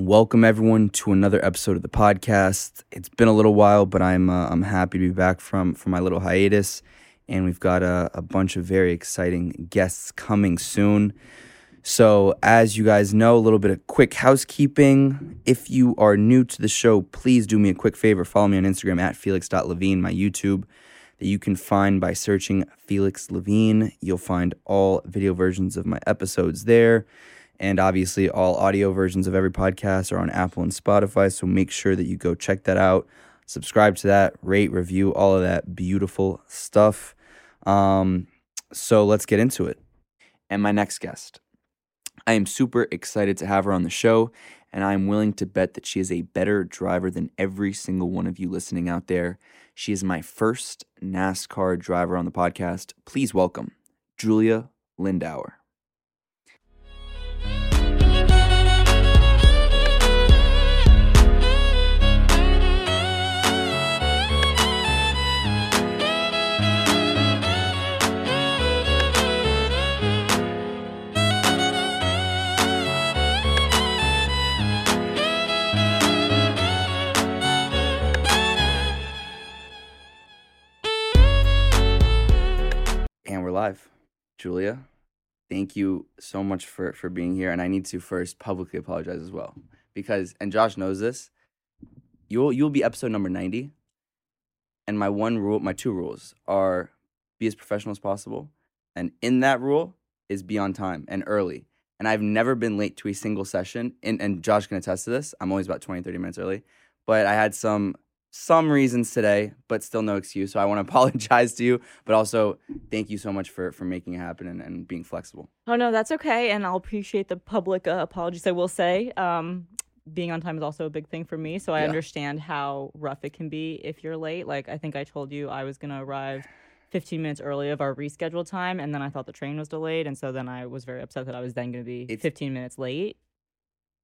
Welcome everyone to another episode of the podcast. It's been a little while, but I'm uh, I'm happy to be back from from my little hiatus, and we've got a, a bunch of very exciting guests coming soon. So, as you guys know, a little bit of quick housekeeping. If you are new to the show, please do me a quick favor. Follow me on Instagram at felix.levine, my YouTube, that you can find by searching Felix Levine. You'll find all video versions of my episodes there. And obviously, all audio versions of every podcast are on Apple and Spotify. So make sure that you go check that out. Subscribe to that, rate, review, all of that beautiful stuff. Um, so let's get into it. And my next guest. I am super excited to have her on the show, and I'm willing to bet that she is a better driver than every single one of you listening out there. She is my first NASCAR driver on the podcast. Please welcome Julia Landauer. Live. Julia, thank you so much for for being here. And I need to first publicly apologize as well. Because and Josh knows this, you'll you'll be episode number 90. And my one rule, my two rules are be as professional as possible. And in that rule is be on time and early. And I've never been late to a single session. And, and Josh can attest to this. I'm always about 20, 30 minutes early. But I had some some reasons today, but still no excuse. So I want to apologize to you, but also thank you so much for for making it happen and, and being flexible. Oh no, that's okay, and I'll appreciate the public uh, apologies. I will say, um, being on time is also a big thing for me, so I Yeah. understand how rough it can be if you're late. Like I think I told you I was gonna arrive 15 minutes early of our rescheduled time, and then I thought the train was delayed, and so then I was very upset that I was then gonna be It's- 15 minutes late.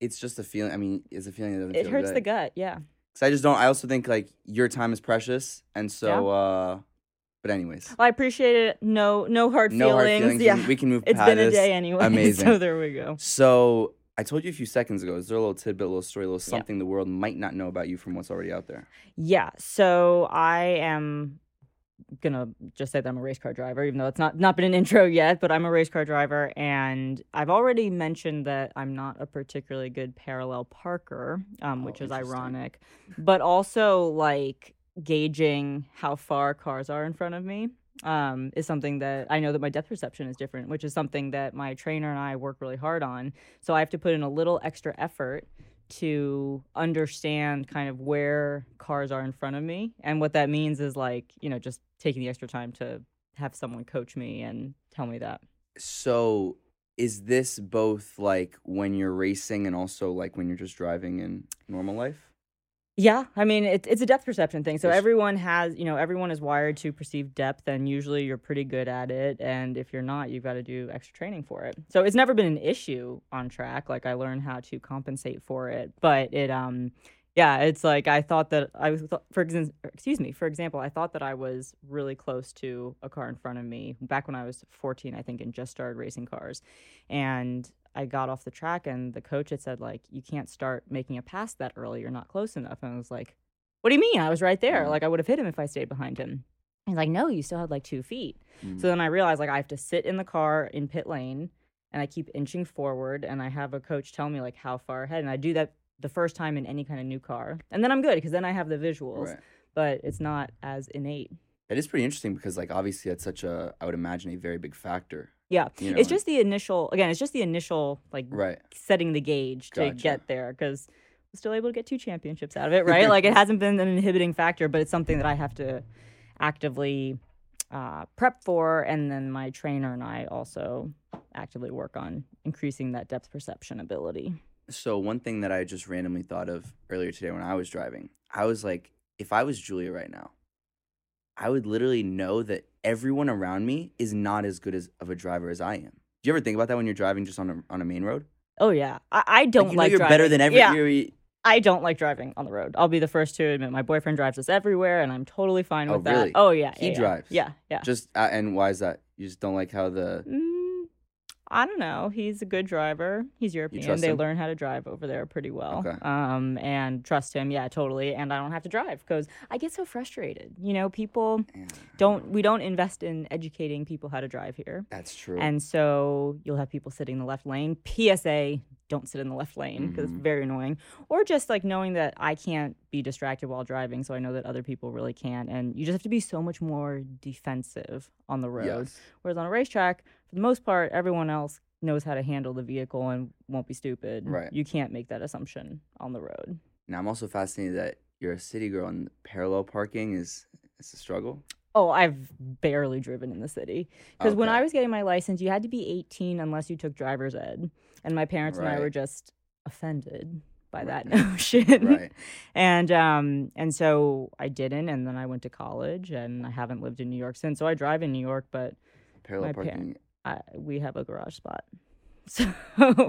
It's just a feeling. I mean, it's a feeling that doesn't It hurts good. the gut, yeah. Cause I just don't. I also think like your time is precious, and so. uh But anyways, Well, I appreciate it. No, no hard no hard feelings. feelings. Yeah, We, can move. it's been a day anyway. Amazing. So there we go. So I told you a few seconds ago. Is there a little tidbit, a little story, a little Yeah. something the world might not know about you from what's already out there? Yeah, so I am gonna just say that I'm a race car driver, even though it's not not been an intro yet. But I'm a race car driver, and I've already mentioned that I'm not a particularly good parallel parker, um, Oh, which is ironic. But also like gauging how far cars are in front of me um, is something that I know that my depth perception is different, which is something that my trainer and I work really hard on. So I have to put in a little extra effort to understand kind of where cars are in front of me. And what that means is like, you know, just taking the extra time to have someone coach me and tell me that. So is this both like when you're racing and also like when you're just driving in normal life? Yeah, I mean it, it's a depth perception thing. So everyone has, you know, everyone is wired to perceive depth, and usually you're pretty good at it. And if you're not, you've got to do extra training for it. So it's never been an issue on track. Like I learned how to compensate for it, but it, um, yeah, it's like I thought that I was, for example, excuse me, for example, I thought that I was really close to a car in front of me back when I was 14, I think, and just started racing cars, and I got off the track and the coach had said like you can't start making a pass that early you're not close enough. And I was like what do you mean? I was right there. Mhm. like I would have hit him if I stayed behind him. He's like no you still had like 2 feet. Mm. so then I realized like I have to sit in the car in pit lane and I keep inching forward and I have a coach tell me like how far ahead and I do that the first time in any kind of new car and then I'm good because then I have the visuals Right. but it's not as innate It is pretty interesting because like obviously that's such a I would imagine a very big factor. yeah You know, it's just the initial again it's just the initial like right. setting the gauge to get there because we're still able to get two championships out of it, right? like it hasn't been an inhibiting factor, but it's something that I have to actively uh, prep for. And then my trainer and I also actively work on increasing that depth perception ability. So one thing that I just randomly thought of earlier today when I was driving, I was like, if I was Julia right now, I would literally know that everyone around me is not as good as of a driver as I am. Do you ever think about that when you're driving just on a on a main road? Oh yeah, I, I don't like, you like, you're driving. better than every. Yeah, you're- I don't like driving on the road. I'll be the first to admit my boyfriend drives us everywhere, and I'm totally fine Oh, with that. really? Oh yeah, He yeah, yeah. drives? Yeah, yeah. Just uh, and why is that? You just don't like how the Mm, I don't know. He's a good driver. He's European. They him? learn how to drive over there pretty well. Okay. Um, and trust him. Yeah, totally. And I don't have to drive because I get so frustrated. You know, people Yeah, don't. We don't invest in educating people how to drive here. that's true. And so you'll have people sitting in the left lane. PSA, don't sit in the left lane because Mhm. it's very annoying. Or just like knowing that I can't be distracted while driving, so I know that other people really can't. And you just have to be so much more defensive on the road. yes. Whereas on a racetrack, for the most part, everyone else knows how to handle the vehicle and won't be stupid. Right. You can't make that assumption on the road. Now I'm also fascinated that you're a city girl and parallel parking is it's a struggle. Oh, I've barely driven in the city. Because when I was getting my license, you had to be 18 unless you took driver's ed. And my parents and I were just offended by Right. that notion. right. And um and so I didn't and then I went to college and I haven't lived in New York since. So I drive in New York, but Parallel par- parking. I, we have a garage spot. So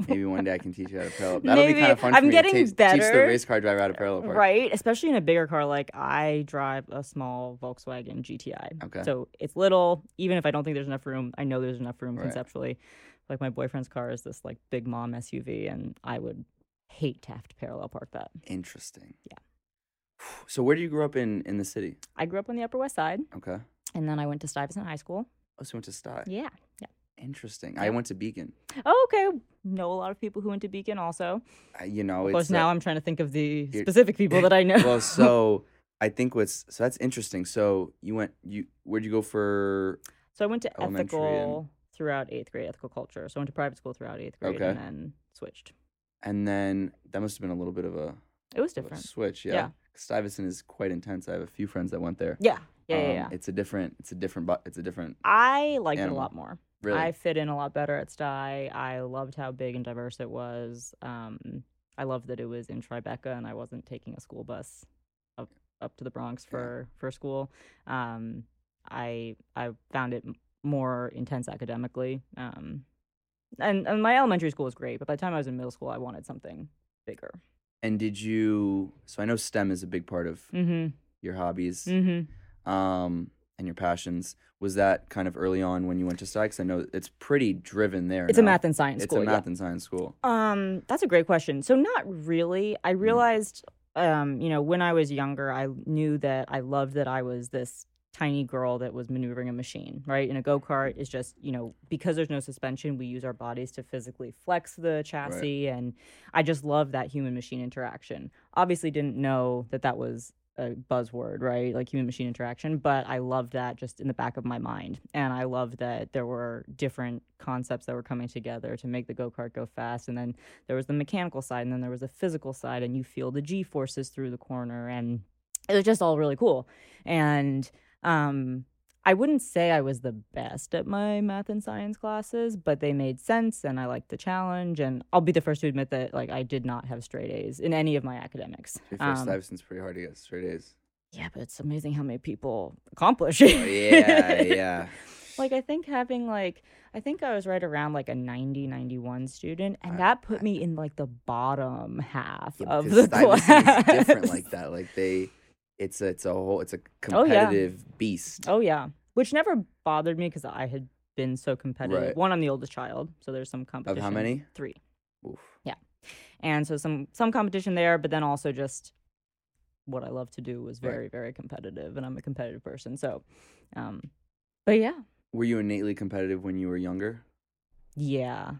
Maybe one day I can teach you how to parallel. That'll be Maybe. kind of fun. I'm getting to teach, Teach the better. race car driver how to parallel park. Right, especially in a bigger car. Like I drive a small Volkswagen GTI. Okay. So it's little. Even if I don't think there's enough room, I know there's enough room Right. conceptually. Like my boyfriend's car is this like big mom SUV, and I would hate to have to parallel park that. Interesting. Yeah. So where did you grow up in in the city? I grew up on the Upper West Side, Okay. and then I went to Stuyvesant High School. Oh, so you went to Stuy. Yeah. Yeah. Interesting. I went to Beacon. Oh, okay. Know a lot of people who went to Beacon also. I, you know, Of course, it's now uh, I'm trying to think of the specific people that I know. well, so I think what's so that's interesting. So you went you where'd you go for? So I went to ethical throughout eighth grade, ethical culture. So I went to private school throughout eighth grade Okay. and then switched. And then that must have been a little bit of a, It was of a different. switch. Yeah. Yeah. Stuyvesant is quite intense. I have a few friends that went there. Yeah. Yeah, yeah, Um, yeah. It's a different. It's a different. bu- It's a different. I liked it a animal. lot more. Really. I fit in a lot better at Stuy. I loved how big and diverse it was. Um, I loved that it was in Tribeca and I wasn't taking a school bus up up to the Bronx Yeah. for for school. Um, I I found it m- more intense academically. Um, and, and my elementary school was great, but by the time I was in middle school, I wanted something bigger. and did you? So I know STEM is a big part of Mm-hmm. your hobbies, Mm-hmm. um, and your passions. Was that kind of early on when you went to? 'Cause I know it's pretty driven there. It's a math and science It's school. It's a yeah. math and science school. Um, that's a great question. So not really. I Mm. realized, um, you know, when I was younger, I knew that I loved that I was this tiny girl that was maneuvering a machine, right? And a go kart is just, you know, because there's no suspension, we use our bodies to physically flex the chassis, and I just love that human machine interaction. Obviously, didn't know that that was a buzzword, right? Like human machine interaction, but I loved that just in the back of my mind. And I loved that there were different concepts that were coming together to make the go kart go fast. And then there was the mechanical side, and then there was the physical side, and you feel the G forces through the corner. And it was just all really cool. And um, I wouldn't say I was the best at my math and science classes, but they made sense and I liked the challenge. And I'll be the first to admit that like I did not have straight A's in any of my academics. Be fair, Um, Stuyvesant's pretty hard to get straight A's. yeah, but it's amazing how many people accomplish Oh, it. yeah, yeah. like I think having like I think I was right around like a 90 91 student and I- that put me in like the bottom half Yeah, of the class. different like that. Like they, it's a, it's a whole, it's a Oh, yeah. competitive beast. Oh yeah, which never bothered me because I had been so competitive. Right. One, I'm the oldest child, so there's some competition. Of how many? Three, Oof. Yeah, and so some some competition there, but then also just what I love to do was Right. very very competitive, and I'm a competitive person. So, um, but yeah, Were you innately competitive when you were younger? yeah,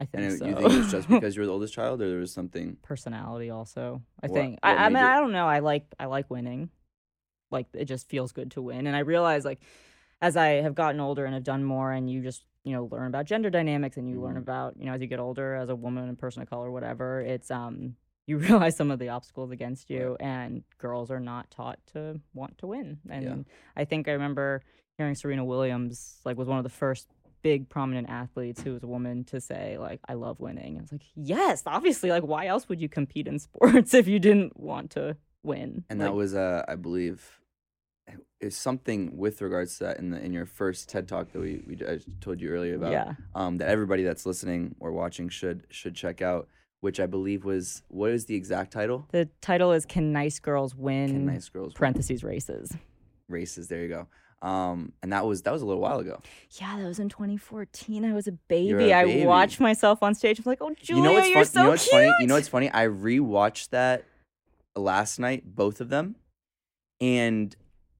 I think And it- so. you think it was just because you were the oldest child, or there was something? personality also i What- think what I, I mean you- i don't know i like i like winning like it just feels good to win and i realize like as i have gotten older and have done more and you just you know learn about gender dynamics and you learn Mhm. about you know as you get older as a woman and person of color whatever it's um you realize some of the obstacles against you and girls are not taught to want to win and Yeah. i think i remember hearing serena williams like was one of the first big prominent athletes who was a woman to say like I love winning. I was like, yes, obviously. Like, why else would you compete in sports if you didn't want to win? And Like, that was, uh, I believe, is something with regards to that in the in your first TED talk that we we I told you earlier about. yeah, Um, that everybody that's listening or watching should should check out. Which I believe was what is the exact title? the title is "Can Nice Girls Win?" Can nice girls win? parentheses races. races. There you go. Um, and that was that was a little while ago. Yeah, that was in 2014. I was a baby. A I baby. watched myself on stage. I'm like, oh, Julia, you know what's you're fun- so you know what's cute. funny? You know what's funny? I rewatched that last night, both of them, and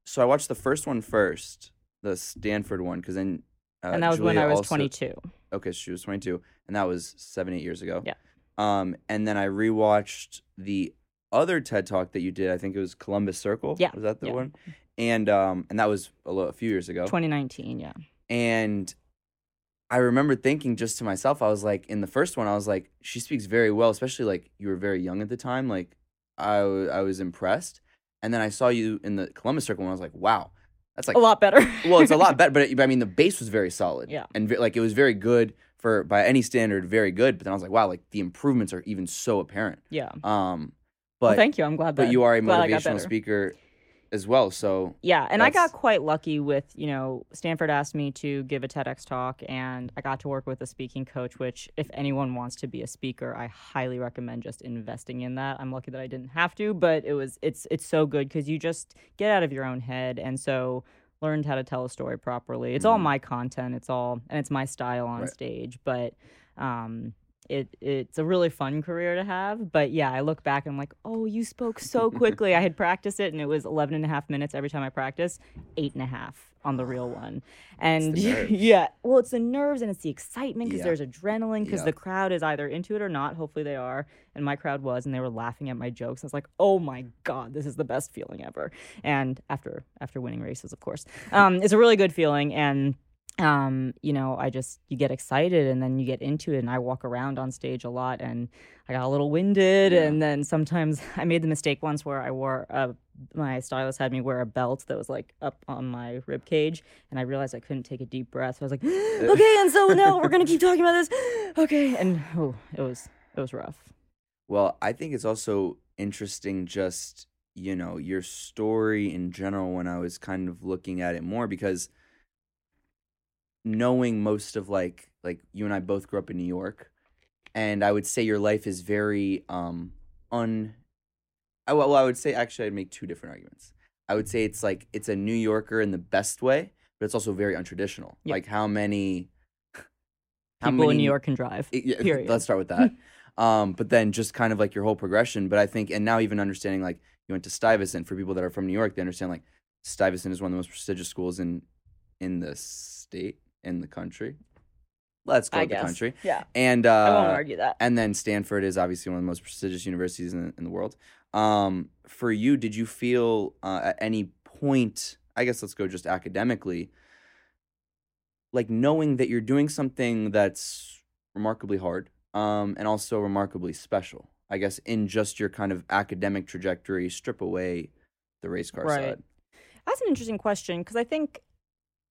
so I watched the first one first, the Stanford one, because then. Uh, and that was when I was also- 22. Okay, she was 22, and that was seven, eight years ago. Yeah. Um, and then I rewatched the other TED Talk that you did. I think it was Columbus Circle. Yeah, Was that the yeah. one? And um, and that was a, lo- a few years ago. 2019, yeah. And I remember thinking just to myself, I was like, in the first one, I was like, she speaks very well, especially like you were very young at the time. Like I, w- I was impressed. And then I saw you in the Columbus Circle, and I was like, wow, that's like a lot better. well, it's a lot better, but, it, but I mean, the base was very solid. Yeah. And ve- like, it was very good for, by any standard, very good. But then I was like, wow, like the improvements are even so apparent. yeah. Um, Well, but, thank you. I'm glad that but you are a glad I got motivational speaker as well. So, Yeah, and I got quite lucky with, you know, Stanford asked me to give a TEDx talk and I got to work with a speaking coach, which if anyone wants to be a speaker, I highly recommend just investing in that. I'm lucky that I didn't have to, but it was it's it's so good cuz you just get out of your own head and so learned how to tell a story properly. It's all Mhm. my content, it's all and it's my style on Right. stage, but um it it's a really fun career to have but yeah i look back and i'm like oh you spoke so quickly. I had practiced it and it was 11 and a half minutes every time i practice eight and a half on the real one. And yeah well it's the nerves and it's the excitement because Yeah. there's adrenaline because Yeah. the crowd is either into it or not. Hopefully they are. And my crowd was and they were laughing at my jokes. I was like oh my god this is the best feeling ever. And after after winning races of course. Um, it's a really good feeling and um, you know, I just you get excited and then you get into it and I walk around on stage a lot and I got a little winded Yeah. and then sometimes I made the mistake once where I wore a my stylist had me wear a belt that was like up on my rib cage and I realized I couldn't take a deep breath. So I was like, okay, and so now we're gonna keep talking about this. Okay. And oh, it was it was rough. well, I think it's also interesting just, you know, your story in general when I was kind of looking at it more because knowing most of like like you and I both grew up in New York and I would say your life is very um un I, well, I would say actually I'd make two different arguments. I would say it's like it's a New Yorker in the best way, but it's also very untraditional. Yeah. Like how many how People in New York can drive. I- yeah, period. Let's start with that. um, but then just kind of like your whole progression. But I think, and now even understanding like you went to Stuyvesant. For people that are from New York, they understand like Stuyvesant is one of the most prestigious schools in in the state in the country. Let's go I with the country. Yeah. And I won't uh, argue that. and then Stanford is obviously one of the most prestigious universities in, in the world. Um, for you, did you feel uh, at any point, I guess let's go just academically, like knowing that you're doing something that's remarkably hard um, and also remarkably special? I guess in just your kind of academic trajectory, strip away the race car Right. side. That's an interesting question because I think,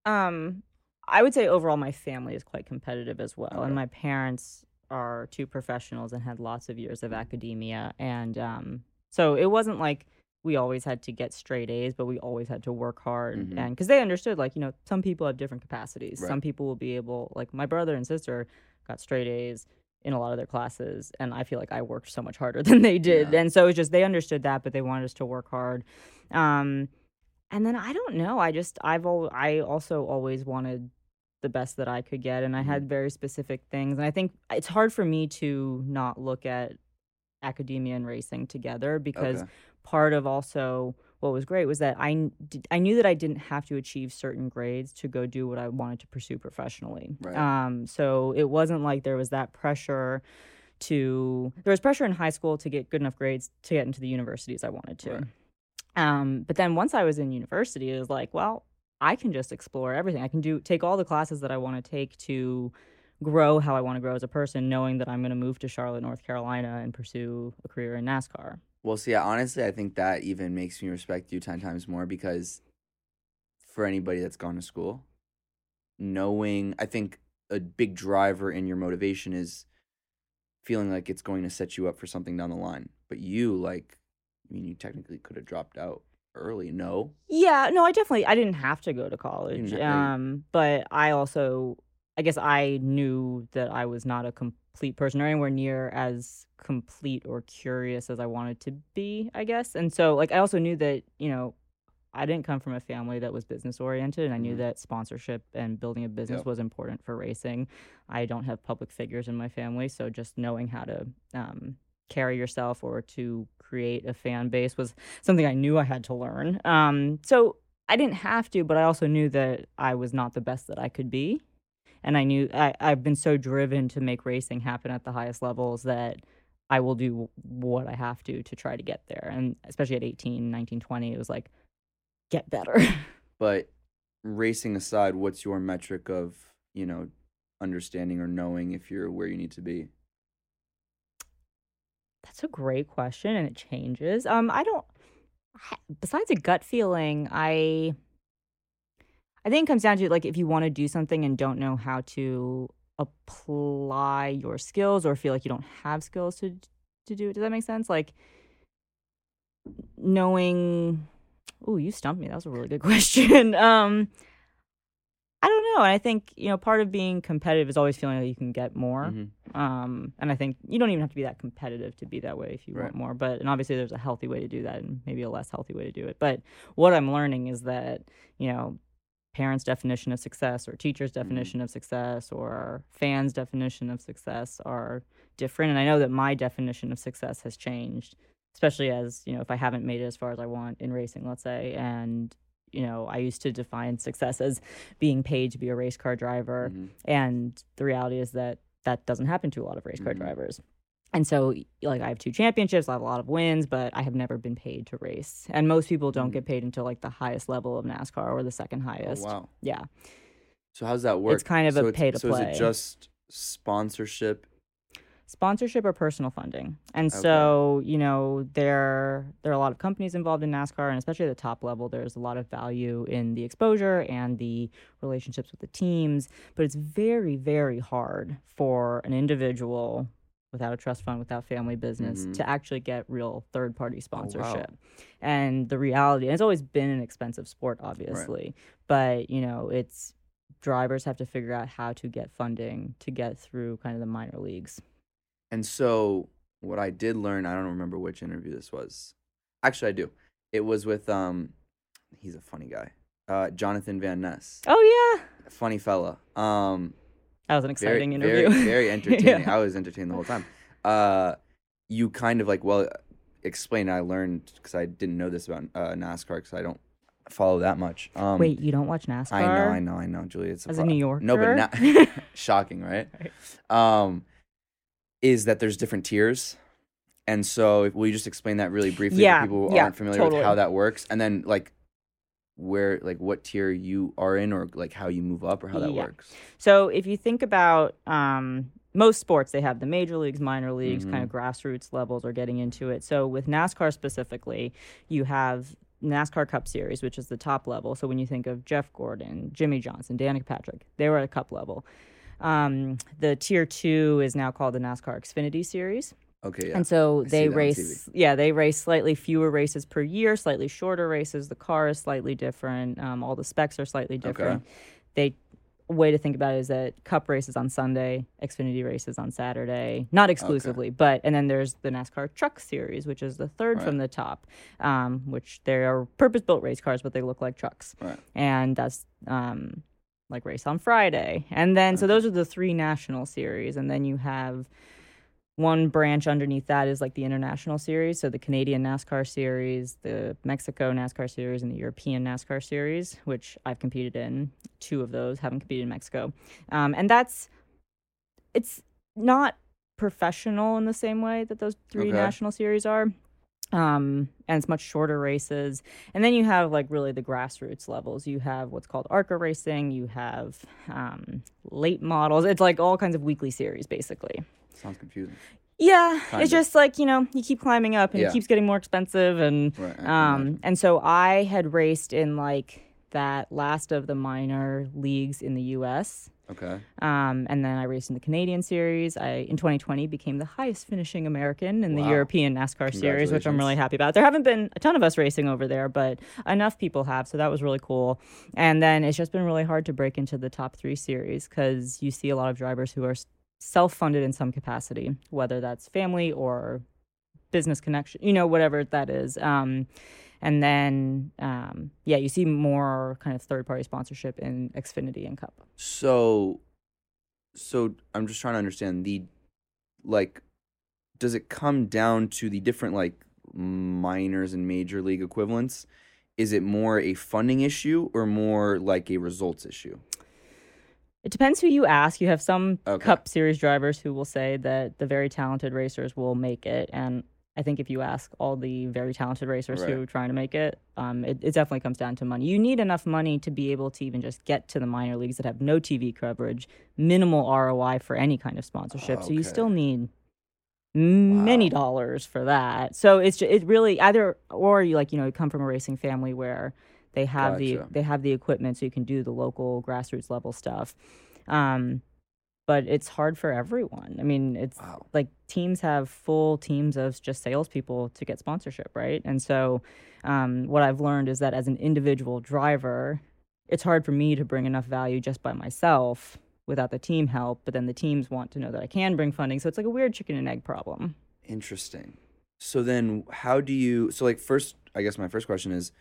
um, I would say overall my family is quite competitive as well, Okay. and my parents are two professionals and had lots of years of academia, and um, so it wasn't like we always had to get straight A's, but we always had to work hard, Mhm. and because they understood, like you know, some people have different capacities. Right. Some people will be able, like my brother and sister, got straight A's in a lot of their classes and i feel like i worked so much harder than they did Yeah. and so it's just they understood that but they wanted us to work hard um and then i don't know i just i've al- i also always wanted the best that i could get and i Mhm. had very specific things and i think it's hard for me to not look at academia and racing together because Okay. part of also what was great was that I, I knew that I didn't have to achieve certain grades to go do what I wanted to pursue professionally. Right. Um, so it wasn't like there was that pressure to there was pressure in high school to get good enough grades to get into the universities I wanted to. Right. Um, but then once I was in university, it was like, well, I can just explore everything. I can do take all the classes that I want to take to grow how I want to grow as a person, knowing that I'm going to move to Charlotte, North Carolina, and pursue a career in NASCAR. Well, see, honestly, I think that even makes me respect you 10 times more because for anybody that's gone to school, knowing, I think a big driver in your motivation is feeling like it's going to set you up for something down the line. But you, like, I mean, you technically could have dropped out early. No. Yeah, no, I definitely I didn't have to go to college. Um, but I also I guess I knew that I was not a complete person or anywhere near as complete or curious as I wanted to be, I guess. And so like I also knew that, you know, I didn't come from a family that was business oriented, and I knew Mhm. that sponsorship and building a business Yep. was important for racing. I don't have public figures in my family, so just knowing how to um, carry yourself or to create a fan base was something I knew I had to learn. Um, so I didn't have to, but I also knew that I was not the best that I could be. And I knew I, I've been so driven to make racing happen at the highest levels that I will do what I have to to try to get there. And especially at 18, 19, 20, it was like, get better. But racing aside, what's your metric of, you know, understanding or knowing if you're where you need to be? That's a great question, and it changes. Um, I don't. Besides a gut feeling, I. I think it comes down to like if you want to do something and don't know how to apply your skills or feel like you don't have skills to to do it. Does that make sense? Like knowing. Oh, you stumped me. That was a really good question. Um, I don't know. And I think you know part of being competitive is always feeling like you can get more. Mhm. Um, and I think you don't even have to be that competitive to be that way if you Right. want more. But and obviously there's a healthy way to do that and maybe a less healthy way to do it. But what I'm learning is that, you know, parents' definition of success or teachers' definition of success or fans' definition of success are different. And I know that my definition of success has changed, especially as, you know, if I haven't made it as far as I want in racing, let's say, and you know, I used to define success as being paid to be a race car driver. Mhm. And the reality is that that doesn't happen to a lot of race car Mhm. drivers. And so, like, I have two championships, I have a lot of wins, but I have never been paid to race. And most people don't Mhm. get paid until like the highest level of NASCAR or the second Oh, highest. wow. Yeah. So how's that work? It's kind of a so it's- pay to play. so is it just sponsorship? Sponsorship or personal funding. And Okay. so, you know, there there are a lot of companies involved in NASCAR and especially at the top level, there's a lot of value in the exposure and the relationships with the teams. But it's very, very hard for an individual without a trust fund, without family business, Mhm. to actually get real third Oh, party sponsorship. And the reality, and it's always been an expensive sport, obviously, but you know, it's drivers have to figure out how to get funding to get through kind of the minor leagues. And so what I did learn, I don't remember which interview this was. Actually, I do. It was with um he's a funny guy. Uh Jonathan Van Ness. Oh yeah, Funny fella. Um that was an very exciting interview. very very entertaining. Yeah. I was entertained the whole time. Uh you kind of like well explain I learned cuz I didn't know this about uh, NASCAR cuz I don't follow that much. Um Wait, you don't watch NASCAR? I know, I know, I know, Julia. It's a As a New Yorker? No, but not shocking, right? Um, is that there's different tiers, and so will you just explain that really briefly Yeah, for people who yeah, aren't familiar totally. with how that works, and then like where, like what tier you are in, or like how you move up, or how that Yeah. works? So if you think about um, most sports, they have the major leagues, minor leagues, kind of Mm-hmm. grassroots levels are getting into it. So with NASCAR specifically, you have NASCAR Cup Series, which is the top level. So when you think of Jeff Gordon, Jimmie Johnson, Danica Patrick, they were at a cup level. Um, the tier two is now called the NASCAR Xfinity Series. Okay, yeah. And so I they race, yeah, they race slightly fewer races per year, slightly shorter races. The car is slightly different. Um, all the specs are slightly different. They way to think about it is that Cup races on Sunday, Xfinity races on Saturday, not exclusively, but and then there's the NASCAR Truck Series, which is the third from the top, um, which they are purpose-built race cars, but they look like trucks, Right. and that's um, like race on Friday, and then so those are the three national series, and then you have one branch underneath that is like the international series. So the canadian nascar series the mexico nascar series and the european nascar series which i've competed in. Two of those haven't competed in mexico. Um, and that's it's not professional in the same way that those three Okay. national series are um, and it's much shorter races and then you have like really the grassroots levels you have what's called arca racing you have um, late models it's like all kinds of weekly series basically Sounds confusing. yeah, Kind it's of. just like you know, you keep climbing up, and Yeah. it keeps getting more expensive, and Right. Um, and so I had raced in like that last of the minor leagues in the U.S. Okay. Um, and then I raced in the Canadian Series. I in 2020 became the highest finishing American in the European NASCAR Series, which I'm really happy about. There haven't been a ton of us racing over there, but enough people have, so that was really cool. And then it's just been really hard to break into the top three series because you see a lot of drivers who are self-funded in some capacity, whether that's family or business connection, you know, whatever that is. Um, And then, um, yeah, you see more kind of third party sponsorship in Xfinity and Cup. So, so I'm just trying to understand the, like, does it come down to the different like minors and major league equivalents? Is it more a funding issue or more like a results issue? It depends who you ask. You have some Okay. Cup Series drivers who will say that the very talented racers will make it, and I think if you ask all the very talented racers who are trying to make it, um, it, it definitely comes down to money. You need enough money to be able to even just get to the minor leagues that have no TV coverage, minimal ROI for any kind of sponsorship. So you still need many Wow. dollars for that. So it's ju- it really either or you like you know you come from a racing family where they have the they have the equipment so you can do the local grassroots level stuff. Um, but it's hard for everyone. I mean, it's Wow. like teams have full teams of just salespeople to get sponsorship, right? And so, um, what I've learned is that as an individual driver, it's hard for me to bring enough value just by myself without the team help. But then the teams want to know that I can bring funding, so it's like a weird chicken and egg problem. Interesting. So then, how do you? So like, first, I guess my first question is,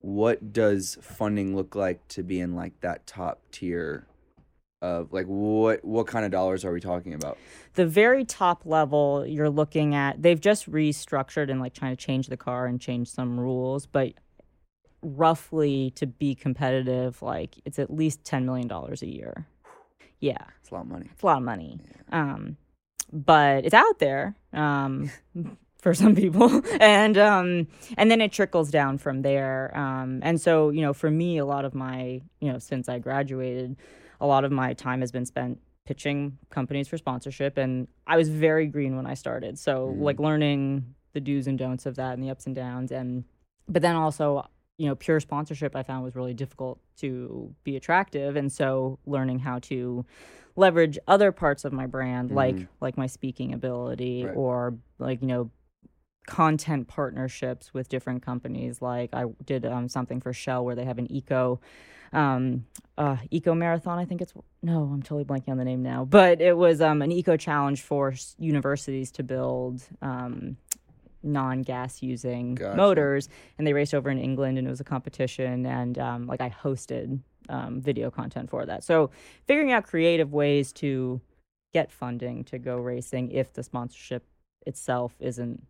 what does funding look like to be in like that top tier? Of like, what what kind of dollars are we talking about? the very top level you're looking at they've just restructured and like trying to change the car and change some rules but roughly to be competitive like it's at least 10 million dollars a year. Yeah. It's a lot of money. it's a lot of money. Um but it's out there um for some people. And um and then it trickles down from there. Um and so you know for me a lot of my you know since i graduated a lot of my time has been spent pitching companies for sponsorship and i was very green when i started so Mhm. like learning the do's and don'ts of that and the ups and downs and but then also you know pure sponsorship i found was really difficult to be attractive and so learning how to leverage other parts of my brand like Mhm. like my speaking ability Right. or like you know content partnerships with different companies like i did um, something for shell where they have an eco um uh eco marathon i think it's no i'm totally blanking on the name now but it was um an eco challenge for s- universities to build um non-gas using Gotcha. motors and they raced over in england and it was a competition and um like i hosted um, video content for that so figuring out creative ways to get funding to go racing if the sponsorship itself isn't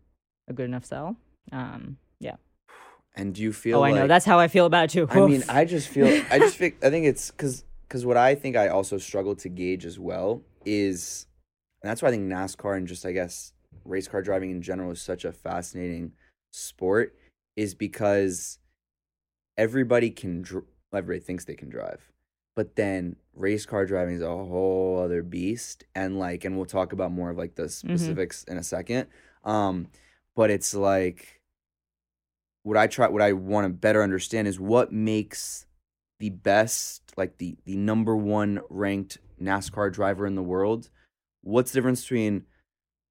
a good enough sell um yeah And do you feel? oh i know that's how i feel about it too I mean, I just feel I just think I think it's because because what I think I also struggle to gauge as well is, and that's why I think NASCAR and just I guess race car driving in general is such a fascinating sport, is because everybody can dr- everybody thinks they can drive, but then race car driving is a whole other beast, and like, and we'll talk about more of like the specifics in a second. Um, but it's like what I try what I want to better understand is what makes the best like the the number one ranked NASCAR driver in the world. What's the difference between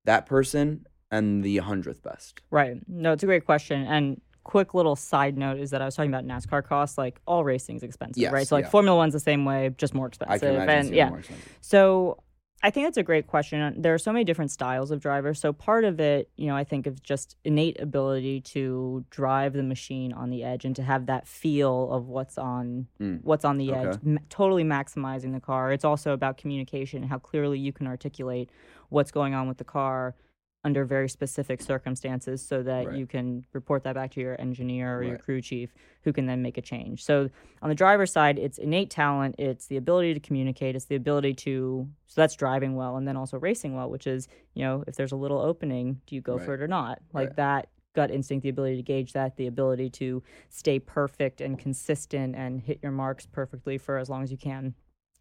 that person and the hundredth best? Right. No, it's a great question. And quick little side note is that I was talking about NASCAR costs. Like all racing is expensive, Yes, right? So like yeah. Formula One's the same way, just more expensive. I can imagine and yeah, more expensive. so I think that's a great question. There are so many different styles of drivers. So part of it, you know, I think is just innate ability to drive the machine on the edge and to have that feel of what's on Mm. what's on the edge, m- totally maximizing the car. It's also about communication, and how clearly you can articulate what's going on with the car under very specific circumstances so that Right. you can report that back to your engineer or your crew chief who can then make a change. So on the driver's side, it's innate talent, it's the ability to communicate, it's the ability to so that's driving well and then also racing well, which is, you know, if there's a little opening, do you go for it or not? Like Right. that gut instinct, the ability to gauge that, the ability to stay perfect and consistent and hit your marks perfectly for as long as you can.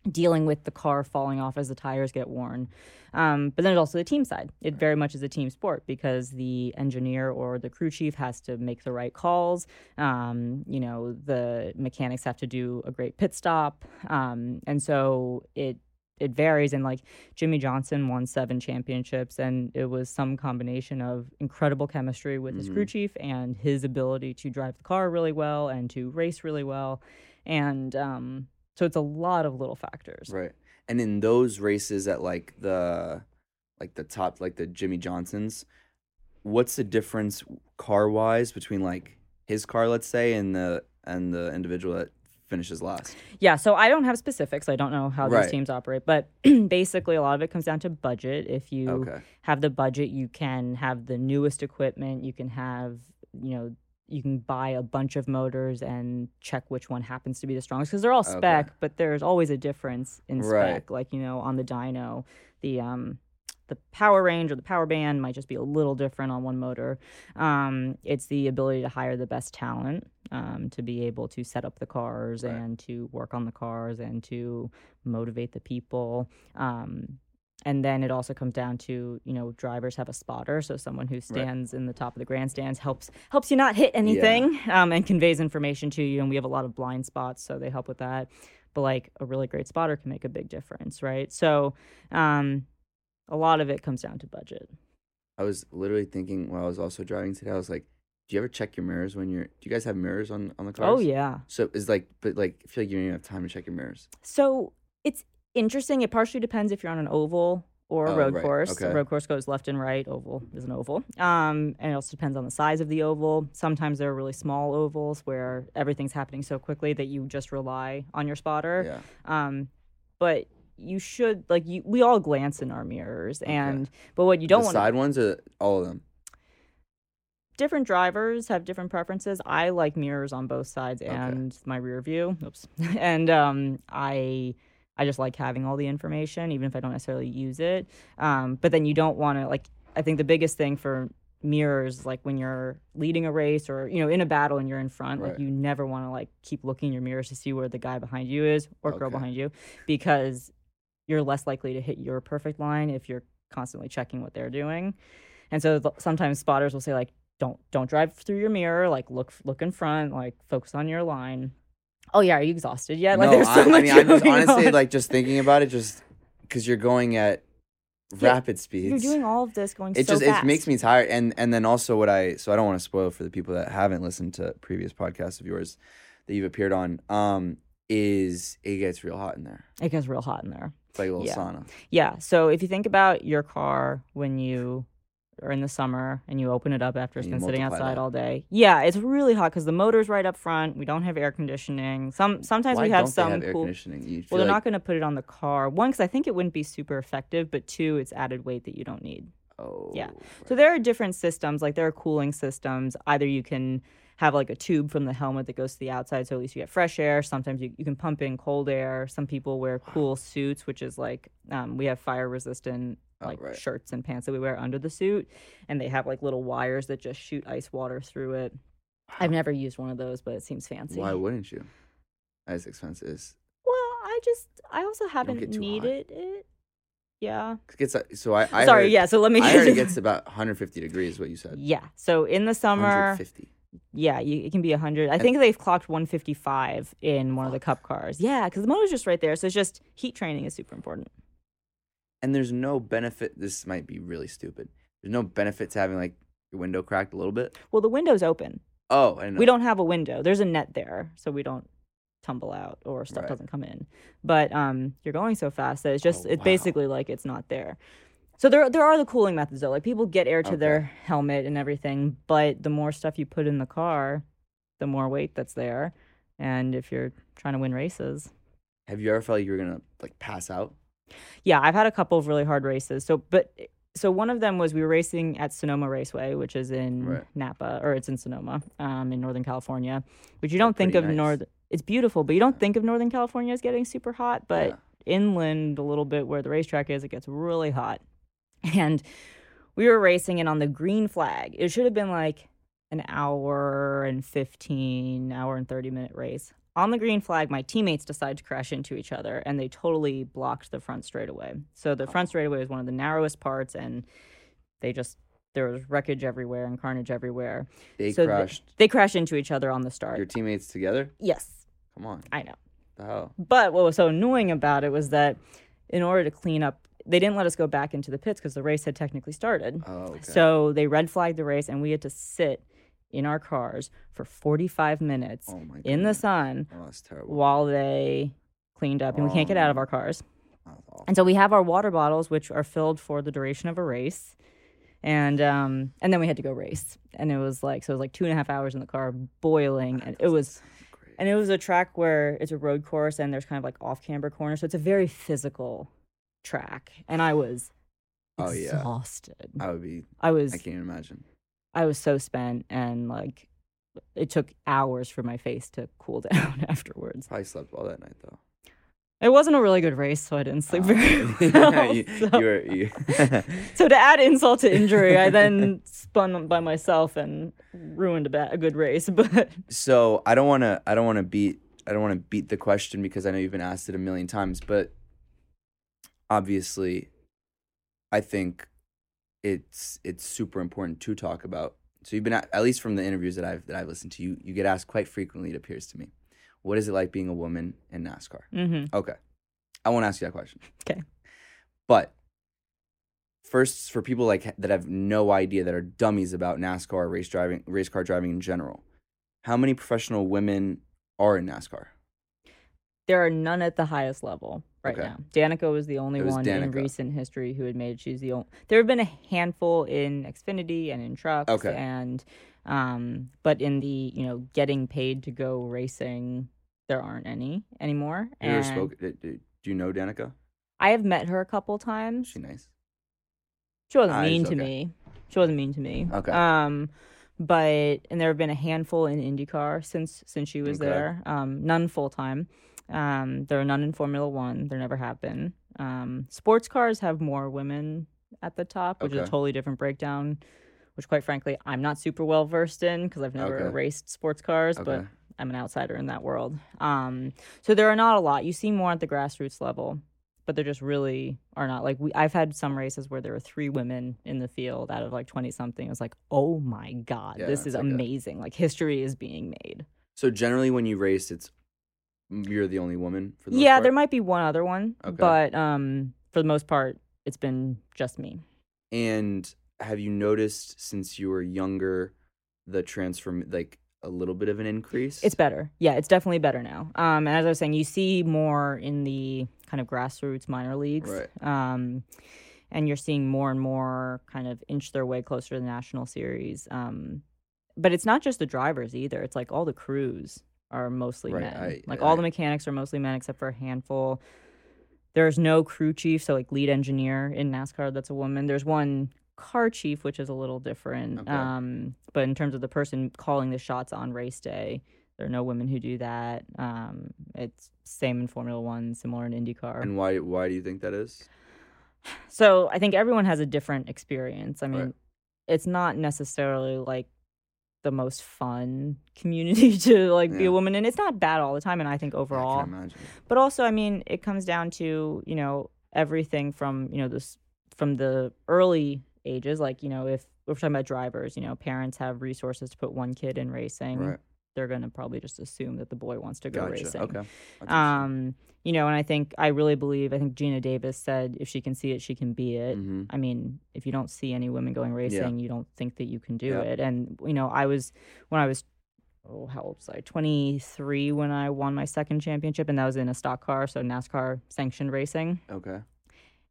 Dealing with the car falling off as the tires get worn. Um, but then there's also the team side. It very much is a team sport because the engineer or the crew chief has to make the right calls. Um, you know, the mechanics have to do a great pit stop. Um, and so it it varies and like Jimmie Johnson won seven championships and it was some combination of incredible chemistry with his crew chief and his ability to drive the car really well and to race really well. And um, so it's a lot of little factors. Right. And in those races at like the like the top like the Jimmie Johnsons, what's the difference car wise between like his car, let's say, and the and the individual that finishes last. Yeah, so I don't have specifics. I don't know how Right. these teams operate, but basically a lot of it comes down to budget. If you Okay. have the budget, you can have the newest equipment, you can have, you know, you can buy a bunch of motors and check which one happens to be the strongest because they're all Okay. spec, but there's always a difference in spec. Right. Like, you know, on the dyno, the um the power range or the power band might just be a little different on one motor. Um, it's the ability to hire the best talent um, to be able to set up the cars Right. and to work on the cars and to motivate the people. Um, and then it also comes down to you know drivers have a spotter, so someone who stands in the top of the grandstands helps helps you not hit anything um, and conveys information to you. And we have a lot of blind spots, so they help with that. But like a really great spotter can make a big difference, right? So um, a lot of it comes down to budget. I was literally thinking while I was also driving today. I was like, "Do you ever check your mirrors when you're? Do you guys have mirrors on on the cars?" Oh yeah. So it's like, but like, I feel like you don't even have time to check your mirrors. So it's interesting. It partially depends if you're on an oval or a Oh, road right. course. Okay. Road course goes left and right. Oval is an oval. Um, and it also depends on the size of the oval. Sometimes there are really small ovals where everything's happening so quickly that you just rely on your spotter. Yeah. Um, but you should like you. We all glance in our mirrors, and but what you don't want side ones or all of them? different drivers have different preferences. I like mirrors on both sides and my rear view. Oops. and um, I I just like having all the information, even if I don't necessarily use it. Um, but then you don't want to like. I think the biggest thing for mirrors like when you're leading a race or you know in a battle and you're in front like you never want to like keep looking in your mirrors to see where the guy behind you is or girl behind you because you're less likely to hit your perfect line if you're constantly checking what they're doing and so th- sometimes spotters will say like don't don't drive through your mirror like look look in front like focus on your line oh yeah are you exhausted yet like no, there's so I, I mean, I'm just honestly on. like just thinking about it, just because you're going at Yeah, rapid speeds. you're doing all of this going it so just fast it makes me tired and and then also what i so i don't want to spoil for the people that haven't listened to previous podcasts of yours that you've appeared on um is it gets real hot in there it gets real hot in there it's like a little Yeah. sauna Yeah. So if you think about your car when you are in the summer and you open it up after it's And been sitting outside that. all day, yeah, it's really hot because the motor's right up front. We don't have air conditioning. Some sometimes why we have some have air cool. conditioning Well, they're like, not going to put it on the car. One, because I think it wouldn't be super effective, but two, it's added weight that you don't need. oh yeah. So there are different systems, like there are cooling systems. Either you can have like a tube from the helmet that goes to the outside, so at least you get fresh air. Sometimes you, you can pump in cold air. Some people wear cool suits, which is like um, we have fire resistant Oh, like right. shirts and pants that we wear under the suit, and they have like little wires that just shoot ice water through it. I've never used one of those, but it seems fancy. why wouldn't you as expensive as Well, I just I also haven't too hot? needed it. Yeah. it gets so i i Sorry. heard, yeah. So let me. i heard it gets about 150 degrees what you said Yeah. So in the summer, 150 yeah, you, it can be 100. I think they've clocked 155 in one of the cup cars. Yeah, because the motor's just right there. So it's just heat training is super important. And there's no benefit this might be really stupid there's no benefit to having like your window cracked a little bit Well, the window's open. oh didn't We don't have a window. There's a net there, so we don't tumble out or stuff Right. doesn't come in. But um, you're going so fast that it's just Oh, it's wow. basically like it's not there. So there there are the cooling methods though. Like people get air to Okay. their helmet and everything, but the more stuff you put in the car, the more weight that's there. And if you're trying to win races, have you ever felt like you were gonna like pass out yeah, I've had a couple of really hard races. So, but so one of them was we were racing at Sonoma Raceway, which is in Right. Napa, or it's in Sonoma, um, in Northern California. Which you don't think of nice. North. It's beautiful, but you don't think of Northern California as getting super hot. But Yeah. inland, a little bit where the racetrack is, it gets really hot. And we were racing, and on the green flag, it should have been like an hour and 15, hour and 30 minute race. On the green flag, my teammates decide to crash into each other and they totally blocked the front straightaway. So the front oh. straightaway is one of the narrowest parts and they just, there was wreckage everywhere and carnage everywhere. they so th- crashed they crashed into each other on the start. your teammates together yes, come on I know. the hell But what was so annoying about it was that in order to clean up, they didn't let us go back into the pits because the race had technically started. oh okay. So they red flagged the race, and we had to sit in our cars for 45 minutes oh my in the sun oh while they cleaned up, and we can't get out of Oh. our cars. And so we have our water bottles, which are filled for the duration of a race. and um and then we had to go race and it was like so it was like two and a half hours in the car boiling and it was and it was a track where it's a road course and there's kind of like off camber corners so it's a very physical track and i was Oh, yeah. exhausted I would be. i was I can't even imagine. I was so spent and like it took hours for my face to cool down afterwards. Probably slept well that night though. It wasn't a really good race, so I didn't sleep Oh. very well. you, so, you were. You so to add insult to injury, I then spun by myself and ruined a, ba- a good race. But so I don't want to. I don't want to beat. I don't want to beat the question because I know you've been asked it a million times. But obviously, I think it's it's super important to talk about. So you've been at, at least from the interviews that I've that I've listened to, you you get asked quite frequently. It appears to me, what is it like being a woman in NASCAR? hmm Okay. I won't ask you that question. Okay, But first, for people like that have no idea that are dummies about NASCAR race driving, race car driving in general, how many professional women are in NASCAR? there are none at the highest level right Okay. now. Danica was the only was one in recent history who had made it. She's the only. There have been a handful in Xfinity and in trucks. Okay. And, um, but in the you know getting paid to go racing, there aren't any anymore. You And spoke? Do do you know Danica? I have met her a couple times. she nice? She wasn't Ah, mean to me. She wasn't mean to me. Okay. Um, but and there have been a handful in IndyCar since since she was Okay. there. Um, none full time. Um, there are none in Formula One. There never have been. Um, sports cars have more women at the top, which is a totally different breakdown. Which, quite frankly, I'm not super well versed in because I've never Okay. raced sports cars, but I'm an outsider in that world. Um, so there are not a lot. You see more at the grassroots level, but there just really are not. Like we, I've had some races where there were three women in the field out of like twenty something. It was like, oh my god, Yeah, this is like a- amazing. Like history is being made. So generally, when you race, it's you're the only woman for the Yeah, part? there might be one other one, Okay. but um, for the most part, it's been just me. And have you noticed since you were younger the transform like a little bit of an increase? It's better. Yeah, it's definitely better now. Um, and as I was saying, you see more in the kind of grassroots minor leagues. Right. Um, and you're seeing more and more kind of inch their way closer to the national series. Um, but it's not just the drivers either. It's like all the crews are mostly Right, men. I- like all I- the mechanics are mostly men except for a handful. There's no crew chief, so like lead engineer in NASCAR that's a woman. There's one car chief, which is a little different. Okay. Um, but in terms of the person calling the shots on race day, there are no women who do that. Um, it's same in Formula One, similar in IndyCar. And why why do you think that is? So I think everyone has a different experience. I mean, Right. it's not necessarily like the most fun community to like be a woman in. It's not bad all the time, and I think overall, I but also, I mean, it comes down to you know everything from you know this from the early ages, like you know if we're talking about drivers, you know, parents have resources to put one kid in racing. Right. They're gonna probably just assume that the boy wants to go Gotcha. racing. Okay. Um, you know, and I think I really believe I think Geena Davis said if she can see it, she can be it. Mhm. I mean, if you don't see any women going racing, you don't think that you can do Yeah. it. And you know, I was when I was oh, how old was I? Twenty three when I won my second championship, and that was in a stock car, so NASCAR sanctioned racing. Okay.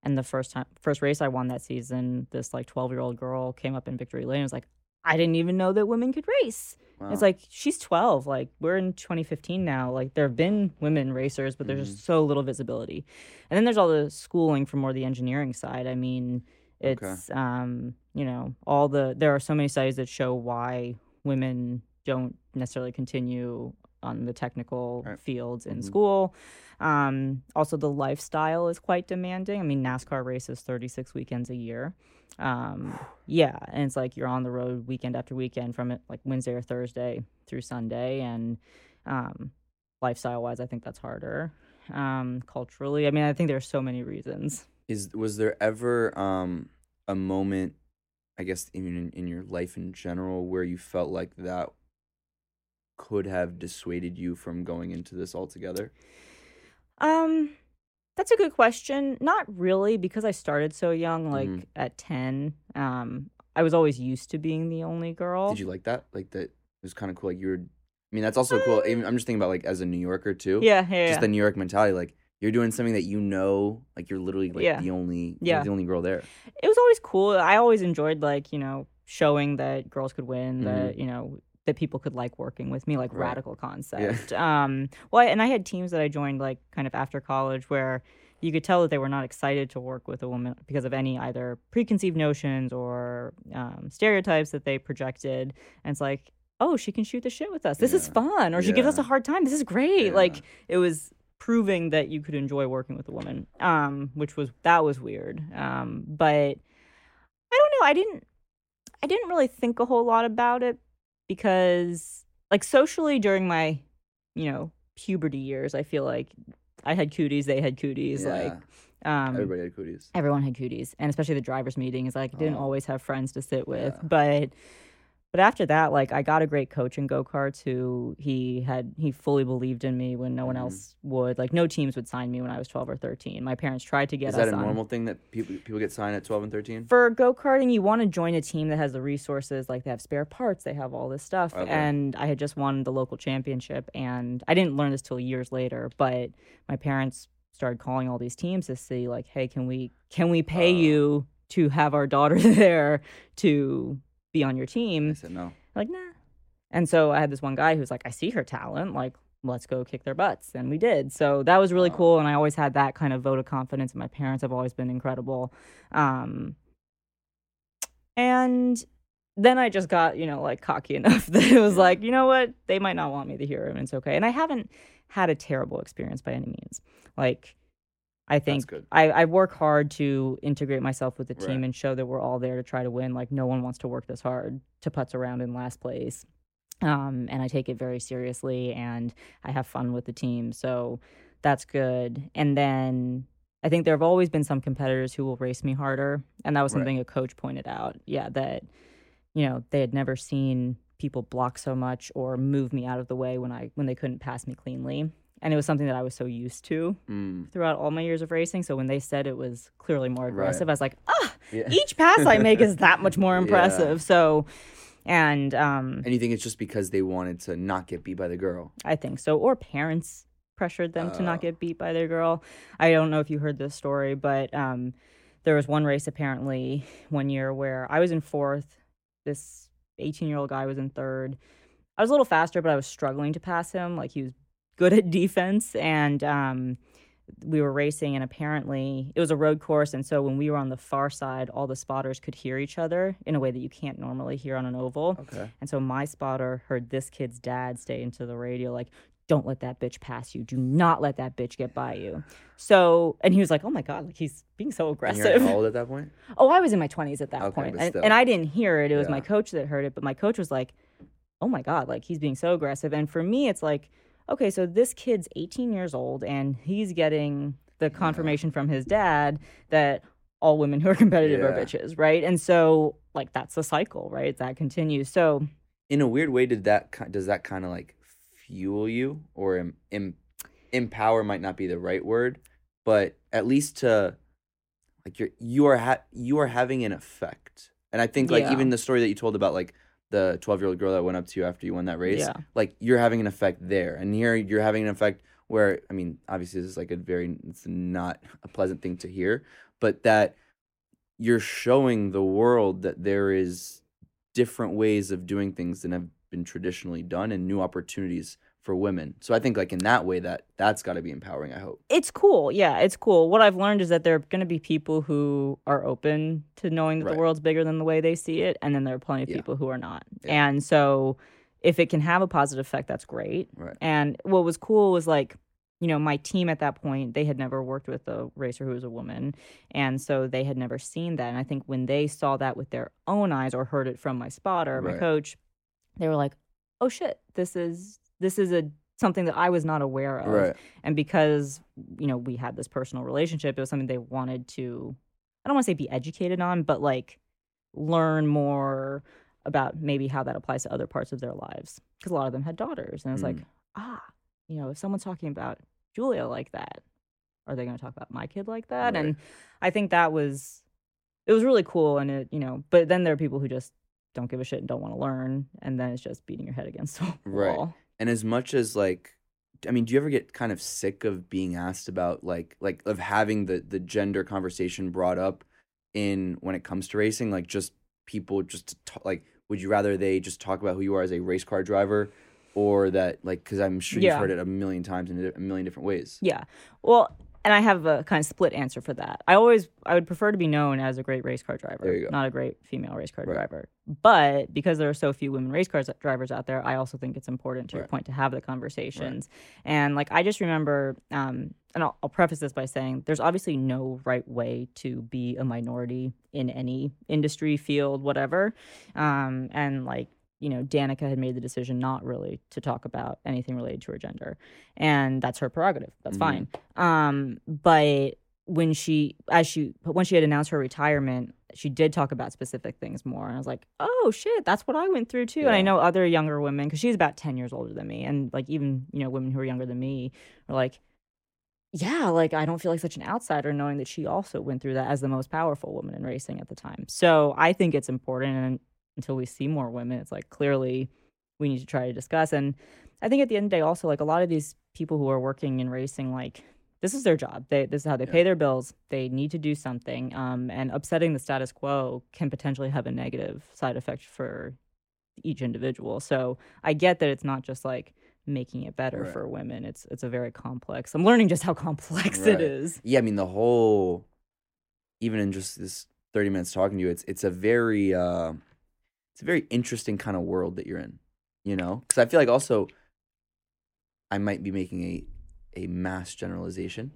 And the first time, first race I won that season, this like twelve year old girl came up in victory lane and was like, I didn't even know that women could race. Wow. It's like she's 12. Like we're in 2015 now. Like there have been women racers, but there's Mm-hmm. just so little visibility. And then there's all the schooling for more the engineering side. I mean, Okay. it's um, you know, all the there are so many studies that show why women don't necessarily continue on the technical Right. fields in Mhm. school. Um, also the lifestyle is quite demanding. I mean, NASCAR races 36 weekends a year. Um, yeah, and it's like you're on the road weekend after weekend from it like Wednesday or Thursday through Sunday, and um, lifestyle wise, I think that's harder. Um, culturally, I mean, I think there's so many reasons. Is was there ever um a moment, I guess even in, in your life in general, where you felt like that could have dissuaded you from going into this altogether? Um, that's a good question. Not really, because I started so young, like Mhm. at 10. Um, I was always used to being the only girl. Did you like that? Like that it was kind of cool. Like you were. I mean, that's also cool. Even, I'm just thinking about like as a New Yorker too. Yeah, yeah, Just yeah. the New York mentality. Like you're doing something that you know, like you're literally like Yeah. the only, Yeah. the only girl there. it was always cool. I always enjoyed like, you know, showing that girls could win, that, you know, that people could like working with me, like. Right. radical concept. Um well, and I had teams that I joined like kind of after college where you could tell that they were not excited to work with a woman because of any either preconceived notions or um, stereotypes that they projected. And it's like, oh, she can shoot the shit with us. This is fun. Or she gives us a hard time. This is great. Yeah. Like it was proving that you could enjoy working with a woman, um, which was that was weird. Um, but I don't know. I didn't. I didn't really think a whole lot about it because, like, socially during my, you know, puberty years, I feel like I had cooties, they had cooties. Like, um, everybody had cooties. everyone had cooties, and especially the drivers' meetings. Like, I didn't Oh. always have friends to sit with, Yeah. but. But after that, like I got a great coach in go karts who he had he fully believed in me when no one Mhm. else would. Like no teams would sign me when I was twelve or thirteen. My parents tried to get us. Is that a on. normal thing that people people get signed at 12 and 13? For go karting, you want to join a team that has the resources, like they have spare parts, they have all this stuff. Okay. And I had just won the local championship, and I didn't learn this till years later. But my parents started calling all these teams to see, like, hey, can we can we pay Oh. you to have our daughter there to be on your I team? said no. Like, nah. And so I had this one guy who's like, I see her talent, like. Let's go kick their butts. And we did. So that was really Wow. cool. And I always had that kind of vote of confidence. And my parents have always been incredible. Um, and then I just got, you know, like cocky enough that it was Yeah. like, you know what? They might not want me to hear it, and it's okay. And I haven't had a terrible experience by any means. Like, I think. I, I work hard to integrate myself with the team Right. and show that we're all there to try to win. Like, no one wants to work this hard to putz around in last place. Um, and I take it very seriously and I have fun with the team. So that's good. And then I think there have always been some competitors who will race me harder. And that was Right. something a coach pointed out. Yeah, that, you know, they had never seen people block so much or move me out of the way when I when they couldn't pass me cleanly. And it was something that I was so used to Mm, throughout all my years of racing. So when they said it was clearly more Right. aggressive, I was like, ah, yeah. each pass I make is that much more Yeah. impressive. So, and um, And you think it's just because they wanted to not get beat by the girl? I think so. Or parents pressured them to not Oh. get beat by their girl. I don't know if you heard this story, but um, there was one race apparently one year where I was in fourth. This 18 year old guy was in third. I was a little faster, but I was struggling to pass him. Like he was good at defense. And um, we were racing, and apparently it was a road course. And so when we were on the far side, all the spotters could hear each other in a way that you can't normally hear on an oval. Okay. And so my spotter heard this kid's dad say into the radio, like, don't let that bitch pass you. Do not let that bitch get by you. So, and he was like, oh my God, like he's being so And aggressive. you're old at that point? Oh, I was in my 20s at that Okay, point. And, and I didn't hear it. It was my coach that heard it. But my coach was like, oh my God, like he's being so aggressive. And for me, it's like, okay, so this kid's 18 years old and he's getting the confirmation from his dad that all women who are competitive are bitches, right? And so, like, that's the cycle, right? That continues. So, In a weird way, did that does that kind of like fuel you or em, em, empower might not be the right word, but at least to like you're you are ha- you are having an effect. And I think like Yeah. even the story that you told about like the 12 year old girl that went up to you after you won that race, Yeah. like you're having an effect there. And here you're having an effect where, I mean, obviously this is like a very, it's not a pleasant thing to hear, but that you're showing the world that there is different ways of doing things than have been traditionally done and new opportunities for women. So I think like in that way that that's got to be empowering, I hope. it's cool. Yeah, it's cool. What I've learned is that there are going to be people who are open to knowing that Right. the world's bigger than the way they see it, and then there are plenty of Yeah. people who are not. Yeah. And so, if it can have a positive effect, that's great. Right. And what was cool was like, you know, my team at that point, they had never worked with a racer who was a woman. And so they had never seen that. And I think when they saw that with their own eyes or heard it from my spotter, my coach, they were like, oh shit, this is, this is a, something that I was not aware of Right. and because you know we had this personal relationship it was something they wanted to i don't want to say be educated on but like learn more about maybe how that applies to other parts of their lives because a lot of them had daughters and it's like Mm. ah you know if someone's talking about julia like that are they going to talk about my kid like that Right. and i think that was it was really cool and it you know but then there are people who just don't give a shit and don't want to learn and then it's just beating your head against the Right. And as much as like I mean, do you ever get kind of sick of being asked about like like of having the the gender conversation brought up in when it comes to racing? Like just people just to talk, like would you rather they just talk about who you are as a race car driver or that like because i'm sure you've heard it a million times in a million different ways Yeah. Well, and I have a kind of split answer for that. I always I would prefer to be known as a great race car driver, There you go. not a great female race car Right. driver. But because there are so few women race car drivers out there, I also think it's important to your point to have the conversations. And like I just remember, um, and I'll, I'll preface this by saying there's obviously no right way to be a minority in any industry, field, whatever. Um, and like you know, Danica had made the decision not really to talk about anything related to her gender, and that's her prerogative. That's Mhm. fine. Um, but when she, as she, but when she had announced her retirement, she did talk about specific things more, and I was like, oh shit, that's what I went through too. And I know other younger women because she's about ten years older than me, and like even you know women who are younger than me are like. Yeah, like I don't feel like such an outsider knowing that she also went through that as the most powerful woman in racing at the time. So I think it's important, and until we see more women, it's like clearly we need to try to discuss. And I think at the end of the day, also like a lot of these people who are working in racing, like this is their job. They this is how they Yeah. pay their bills. They need to do something. Um, and upsetting the status quo can potentially have a negative side effect for each individual. So I get that it's not just like making it better Right. for women. It's it's a very complex. I'm learning just how complex Right. it is. yeah i mean the whole even in just this 30 minutes talking to you it's it's a very uh it's a very interesting kind of world that you're in you know? Because i feel like also i might be making a a mass generalization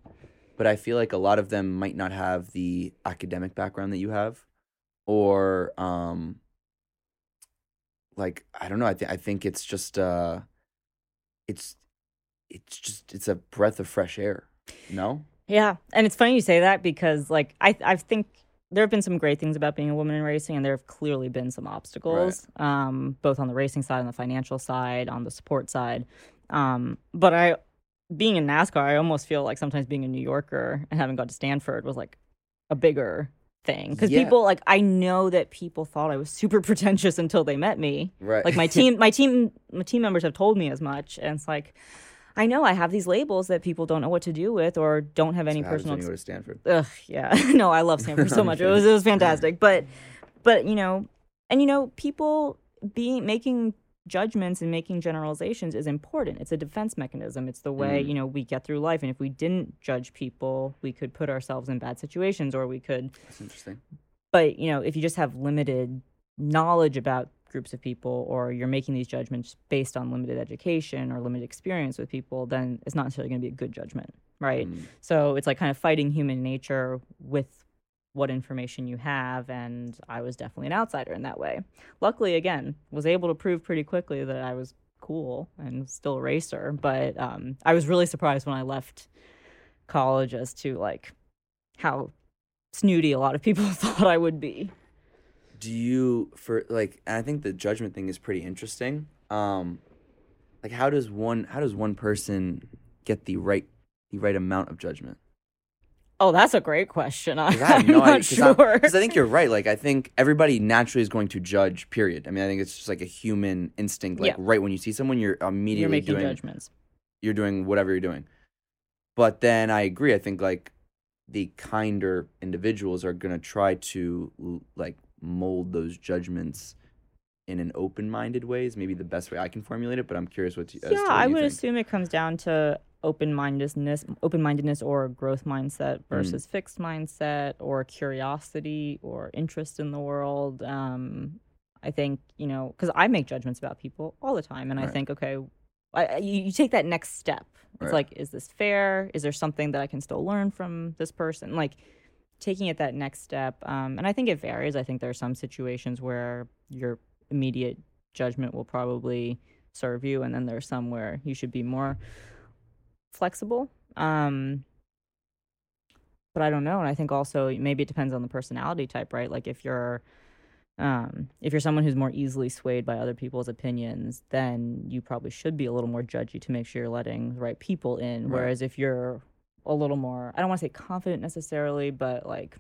but i feel like a lot of them might not have the academic background that you have or um like i don't know i, th- I think it's just uh it's it's just it's a breath of fresh air no? Yeah, and it's funny you say that because like I I think there have been some great things about being a woman in racing, and there have clearly been some obstacles, um, both on the racing side, on the financial side, on the support side. Um, but I, being in NASCAR, I almost feel like sometimes being a New Yorker and having gone to Stanford was like a bigger thing because Yeah. people like I know that people thought I was super pretentious until they met me. right Like my team, my team, my team members have told me as much, and it's like. I know I have these labels that people don't know what to do with or don't have any So how personal when you go to Stanford? Ugh, yeah. no, I love Stanford so much. It was it was fantastic. But but you know, and you know, people being making judgments and making generalizations is important. It's a defense mechanism. It's the way, Mm. you know, we get through life. And if we didn't judge people, we could put ourselves in bad situations or we could That's interesting. but you know, if you just have limited knowledge about groups of people or you're making these judgments based on limited education or limited experience with people, then it's not necessarily going to be a good judgment, right? Mm. So it's like kind of fighting human nature with what information you have and I was definitely an outsider in that way. Luckily again, was able to prove pretty quickly that I was cool and still a racer, but um I was really surprised when I left college as to like how snooty a lot of people thought I would be. Do you for like? And I think the judgment thing is pretty interesting. Um, like how does one how does one person get the right the right amount of judgment? Oh, that's a great question. I, I i'm no not idea. sure. Because I think you're right. Like I think everybody naturally is going to judge. Period. I mean, I think it's just like a human instinct. Like Yeah. right when you see someone, you're immediately You're making doing judgments. you're doing whatever you're doing. But then I agree. I think like the kinder individuals are gonna try to like mold those judgments in an open-minded way is maybe the best way I can formulate it. But I'm curious what you. yeah, what I would think. assume it comes down to open-mindedness, open-mindedness or growth mindset Mm. versus fixed mindset or curiosity or interest in the world. Um, I think you know because I make judgments about people all the time, and I think okay, I, I- you, you take that next step. It's Right. like, is this fair? Is there something that I can still learn from this person? Like taking it that next step. Um, and I think it varies. I think there are some situations where your immediate judgment will probably serve you, and then there are some where you should be more flexible. Um, but I don't know, and I think also maybe it depends on the personality type, right? Like if you're um, if you're someone who's more easily swayed by other people's opinions, then you probably should be a little more judgy to make sure you're letting the right people in. Right. Whereas if you're a little more, I don't want to say confident necessarily, but like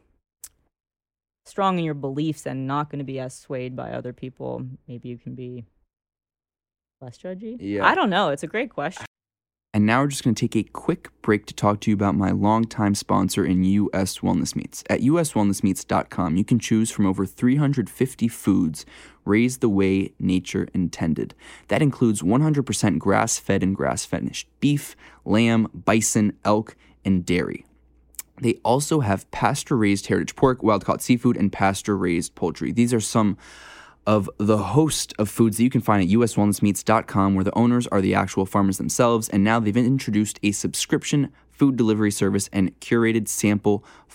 strong in your beliefs and not going to be as swayed by other people, maybe you can be less judgy. Yeah. I don't know. It's a great question. And now we're just going to take a quick break to talk to you about my longtime sponsor in US Wellness Meats. At uswellnessmeats.com, you can choose from over 350 foods raised the way nature intended. That includes 100% grass fed and grass finished beef, lamb, bison, elk, and dairy. They also have pasture raised heritage pork, wild caught seafood, and pasture raised poultry. These are some of the host of foods that you can find at uswellnessmeats.com, where the owners are the actual farmers themselves. And now they've introduced a subscription food delivery service and curated sample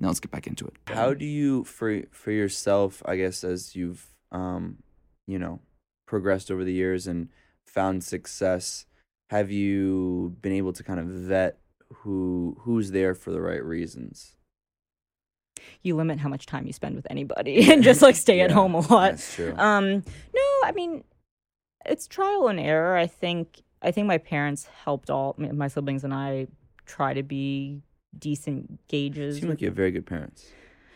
Now let's get back into it. How do you for for yourself, I guess as you've um, you know, progressed over the years and found success, have you been able to kind of vet who who's there for the right reasons? You limit how much time you spend with anybody and just like stay Yeah, at home a lot. That's true. Um, no, I mean, it's trial and error. I think I think my parents helped all my siblings and I try to be decent gauges. seem like you have very good parents.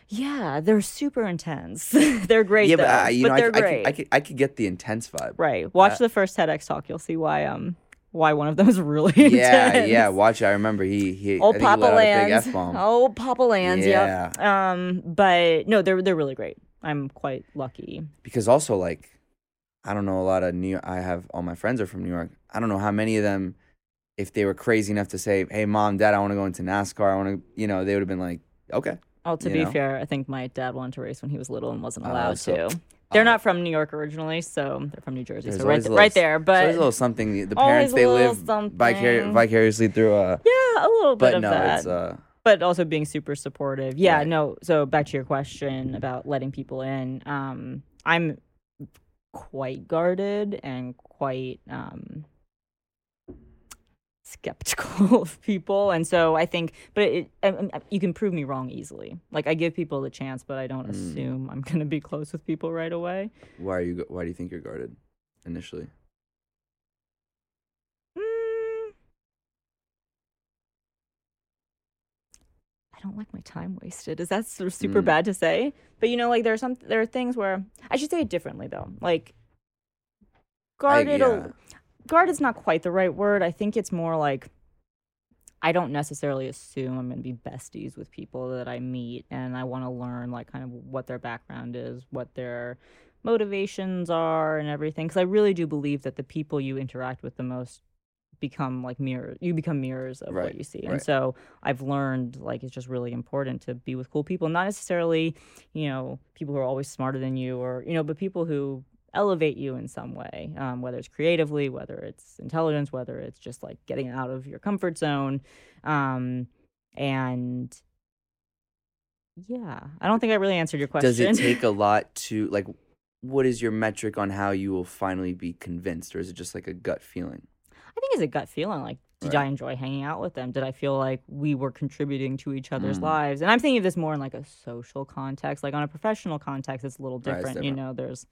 yeah, they're super intense. they're great. yeah, though, but I, you know, I, they're I, could, great. I could I could get the intense vibe. right. Watch uh, the first TEDx talk. You'll see why um why one of them is really Yeah, intense. yeah. Watch. it. I remember he he. Old I he Papa let out a big Lands. Oh, Papa Lands. Yeah. Yep. Um, but no, they're they're really great. I'm quite lucky. because also like I don't know a lot of New I have all my friends are from New York. I don't know how many of them if they were crazy enough to say, "Hey mom, dad, I want to go into NASCAR. I want to," you know, they would have been like, "Okay." Oh, to You be know? fair, I think my dad wanted to race when he was little and wasn't Oh, allowed so- to. They're oh. not from New York originally, so they're from New Jersey. So right, th- little right there. But there's a little something the, the parents they live vicar- vicariously through uh yeah, a little bit of no, that. uh but also being super supportive. Yeah, Right. no. So back to your question about letting people in. Um, I'm quite guarded and quite um skeptical of people and so i think but it, I, I- you can prove me wrong easily like i give people the chance but i don't Mm. assume i'm going to be close with people right away why are you why do you think you're guarded initially? Mm. I don't like my time wasted. Is that sort of super Mm. bad to say? But you know, like there are some there are things where I should say it differently though. Like guarded, a- yeah. Guard is not quite the right word. I think it's more like I don't necessarily assume I'm going to be besties with people that I meet, and I want to learn like kind of what their background is, what their motivations are, and everything. Because I really do believe that the people you interact with the most become like mirrors. You become mirrors of Right, what you see, and right. so I've learned like it's just really important to be with cool people, not necessarily you know people who are always smarter than you, or you know, but people who elevate you in some way, um, whether it's creatively, whether it's intelligence, whether it's just like getting out of your comfort zone. Um, and yeah, I don't think I really answered your question. Does it take a lot to like what is your metric on how you will finally be convinced or is it just like a gut feeling? I think it's a gut feeling. Like, did Right. I enjoy hanging out with them? Did I feel like we were contributing to each other's Mm. lives? And I'm thinking of this more in like a social context. Like on a professional context, it's a little Right, different. You know, there's,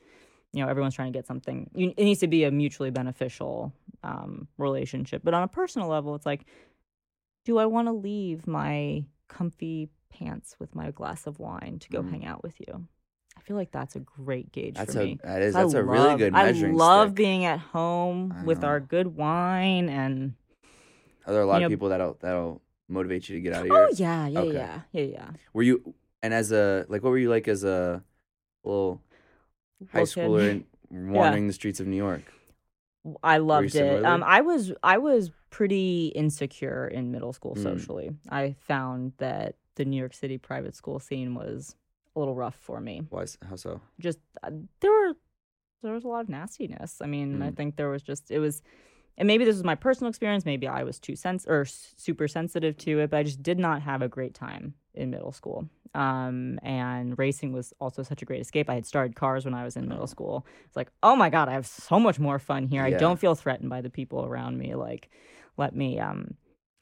you know, everyone's trying to get something. You, it needs to be a mutually beneficial um, relationship. But on a personal level, it's like, do I want to leave my comfy pants with my glass of wine to go Mm. hang out with you? I feel like that's a great gauge That's for a me. that is I that's a really good measuring I love stick. being at home with our good wine and Are there a lot you of know- people that'll that'll motivate you to get out of here? oh yeah, yeah, Okay. yeah, yeah, yeah. Were you and as a like what were you like as a little high schooler and wandering the streets of New York? I loved it. Um, I was I was pretty insecure in middle school Mm. socially. I found that the New York City private school scene was a little rough for me. Why how so? Just uh, there were there was a lot of nastiness. I mean, I Mm. think there was just it was, and maybe this was my personal experience. Maybe I was too sens or s- super sensitive to it, but I just did not have a great time in middle school. Um, and racing was also such a great escape. I had started cars when I was in middle school. It's like, oh my god, I have so much more fun here. I don't feel threatened by the people around me. Like, let me um,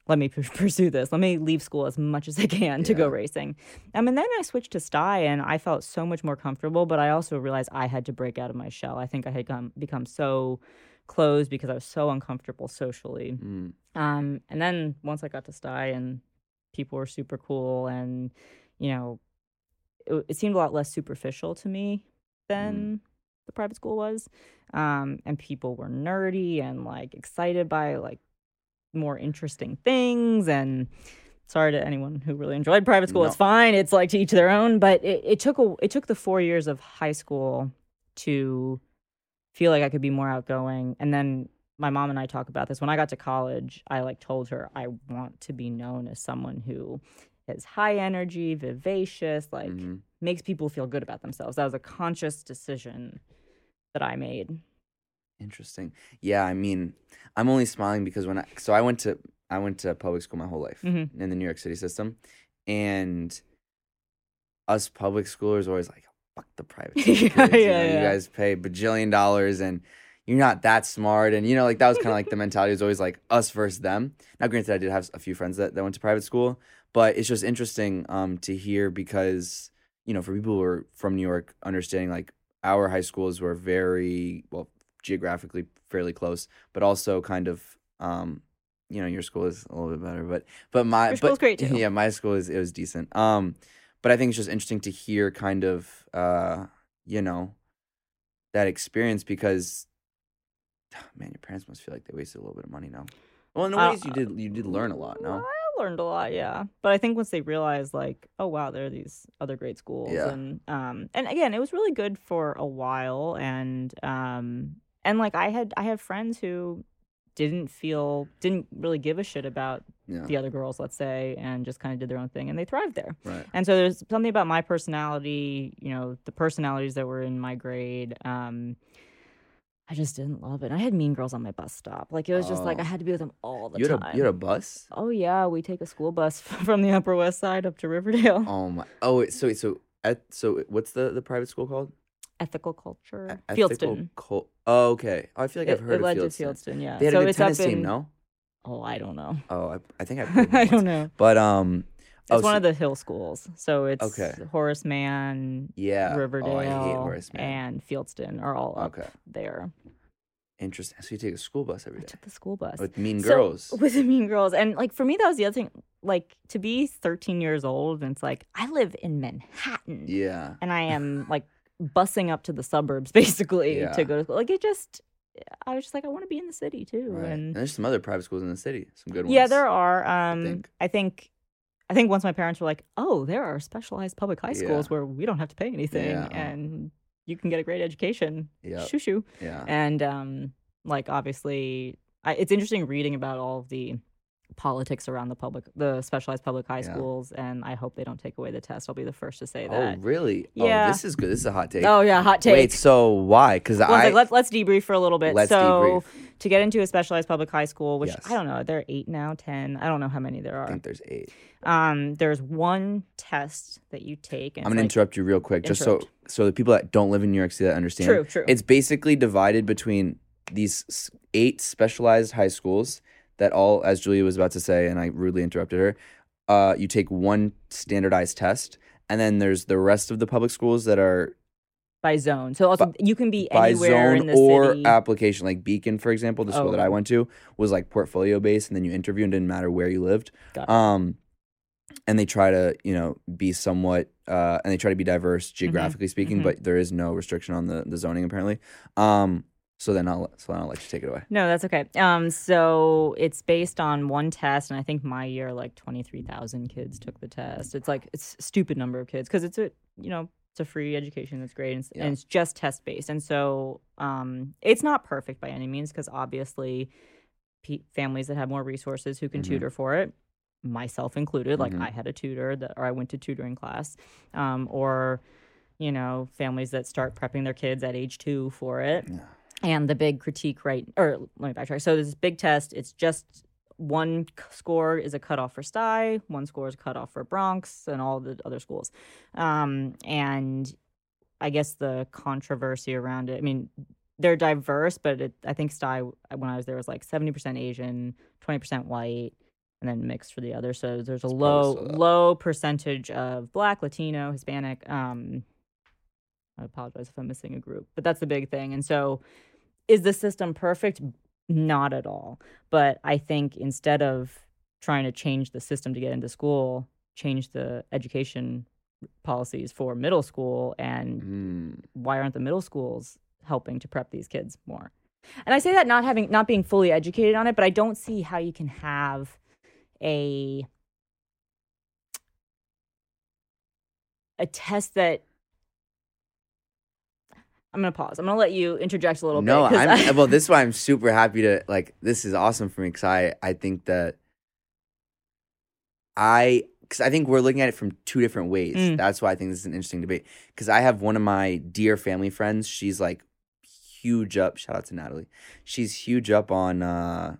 let me p- pursue this. Let me leave school as much as I can to go racing. Um, and then I switched to Stuy, and I felt so much more comfortable. But I also realized I had to break out of my shell. I think I had come, become so closed because I was so uncomfortable socially. Mm. Um, and then once I got to Stuy, and people were super cool, and you know, it, it seemed a lot less superficial to me than the private school was. Um, and people were nerdy and like excited by like more interesting things. And sorry to anyone who really enjoyed private school, it's fine. It's like to each their own. But it, it took a it took the four years of high school to feel like I could be more outgoing. And then my mom and I talk about this. When I got to college, I like told her I want to be known as someone who is high energy, vivacious, like Mhm. makes people feel good about themselves. That was a conscious decision that I made. Interesting. Yeah, I mean, I'm only smiling because when I so I went to I went to public school my whole life Mhm. in the New York City system, and us public schoolers always like fuck the private school Yeah, kids. you, yeah, you guys pay bajillion dollars and you're not that smart and you know like that was kind of like the mentality was always like us versus them. Now, granted, I did have a few friends that, that went to private school, but it's just interesting um to hear because you know for people who are from New York, understanding like our high schools were very well geographically fairly close, but also kind of um you know your school is a little bit better, but but my Your school's but, great, too. Yeah, my school is it was decent. Um, but I think it's just interesting to hear kind of uh you know that experience because man, your parents must feel like they wasted a little bit of money now. Well, in a Uh, ways you did you did learn a lot. No, I learned a lot, yeah. But I think once they realized, like, oh wow, there are these other great schools, Yeah. and um, and again, it was really good for a while, and um, and like I had I have friends who didn't feel didn't really give a shit about yeah, the other girls, let's say, and just kind of did their own thing, and they thrived there. right. And so there's something about my personality, you know, the personalities that were in my grade. Um, I just didn't love it. I had mean girls on my bus stop. Like it was just like I Oh. had to be with them all the You had time. a you had a bus. Oh yeah, we take a school bus from the Upper West Side up to Riverdale. Oh my! Oh, wait, so so at so what's the the private school called? Ethical culture, E- Fieldston. Ethical Col- oh, okay. Oh, I feel like I've heard it led of to Fieldston. Fieldston, yeah. They had so a good it's tennis up in, team, no? Oh, I don't know. Oh, I, I think I. played I once. don't know. But um, It's oh, one so- of the hill schools, so it's Okay. Horace Mann, yeah. Riverdale, Oh, I hate Horace Mann. and Fieldston are all up Okay, there. interesting. So you take a school bus every day. I took the school bus. with mean So, girls. with the mean girls and like for me that was the other thing like to be 13 years old and it's like i live in manhattan yeah. and i am like busing up to the suburbs basically Yeah. to go to school like it just i was just like i want to be in the city too Right. And and there's some other private schools in the city. Some good ones. yeah there are um think. I think i think once my parents were like oh there are specialized public high schools Yeah. where we don't have to pay anything Yeah. and you can get a great education Yep. shoo shoo Yeah. and um like obviously I, it's interesting reading about all of the politics around the public the specialized public high Yeah. schools and i hope they don't take away the test i'll be the first to say that. Oh, really? Yeah. Oh, this is good. This is a hot take. oh yeah hot take Wait, so why? Because One I sec, let's let's debrief for a little bit let's so debrief. to get into a specialized public high school which Yes. i don't know there are eight now ten i don't know how many there are. I think there's eight. um there's one test that you take and I'm gonna like- interrupt you real quick, just so so the people that don't live in New York City that understand. True, true. It's basically divided between these eight specialized high schools that all, as Julia was about to say, and I rudely interrupted her. Uh, you take one standardized test, and then there's the rest of the public schools that are by zone so also you can be by anywhere zone in the school. or city application. Like Beacon, for example, the school that I Oh. went to was like portfolio based, and then you interview, and didn't matter where you lived. Got it. Um, and they try to, you know, be somewhat, uh, and they try to be diverse geographically speaking, mhm. but there is no restriction on the the zoning apparently. Um, so then I'll so then I'll let you take it away. No, that's okay. Um, so it's based on one test, and I think my year, like twenty three thousand kids took the test. It's like it's a stupid number of kids because it's a you know it's a free education that's great, and it's, Yeah. and it's just test based, and so um, it's not perfect by any means because obviously, pe- families that have more resources who can Mhm. tutor for it, myself included, like Mhm. I had a tutor that, or I went to tutoring class, um, or you know families that start prepping their kids at age two for it Yeah. And the big critique right or let me backtrack so this big test it's just one score is a cutoff for Stuy, one score is a cutoff for Bronx, and all the other schools. Um, and I guess the controversy around it, I mean, they're diverse, but it, I think Stuy, when I was there, was like 70% Asian, 20% white, and then mixed for the other. So there's a It's low probably still that. low percentage of Black, Latino, Hispanic. Um, I apologize if I'm missing a group, but that's the big thing. And so, is the system perfect? Not at all. But I think instead of trying to change the system to get into school, change the education policies for middle school and Mm. why aren't the middle schools helping to prep these kids more? And I say that not having not being fully educated on it, but I don't see how you can have a a test that I'm gonna pause. I'm gonna let you interject a little bit. no, I'm well. This is why I'm super happy to like. This is awesome for me because I I think that I because I think we're looking at it from two different ways. Mm. That's why I think this is an interesting debate. Because I have one of my dear family friends. She's like huge up. Shout out to Natalie. She's huge up on uh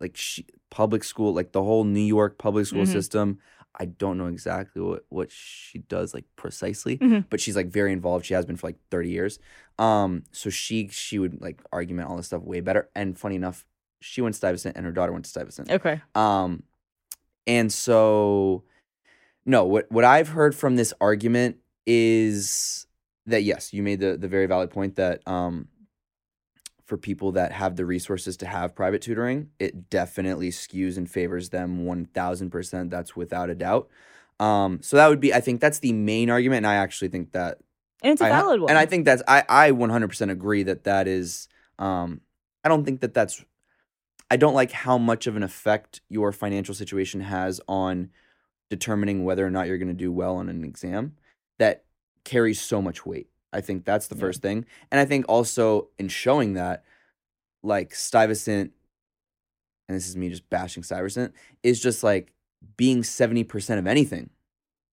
like she, public school, like the whole New York public school Mhm. system. I don't know exactly what what she does like precisely, Mhm. but she's like very involved. She has been for like 30 years. Um, so she she would like argument all this stuff way better. And funny enough, she went to Stuyvesant and her daughter went to Stuyvesant. okay. Um, and so, no, what what I've heard from this argument is that yes, you made the the very valid point that um, for people that have the resources to have private tutoring, it definitely skews and favors them one thousand percent. That's without a doubt. Um, so that would be, I think, that's the main argument, and I actually think that And it's a I valid one. and I think that's I I 100% agree that that is um I don't think that that's I don't like how much of an effect your financial situation has on determining whether or not you're going to do well on an exam that carries so much weight. I think that's the Yeah. first thing. And I think also in showing that like Stuyvesant and this is me just bashing Stuyvesant is just like being 70% of anything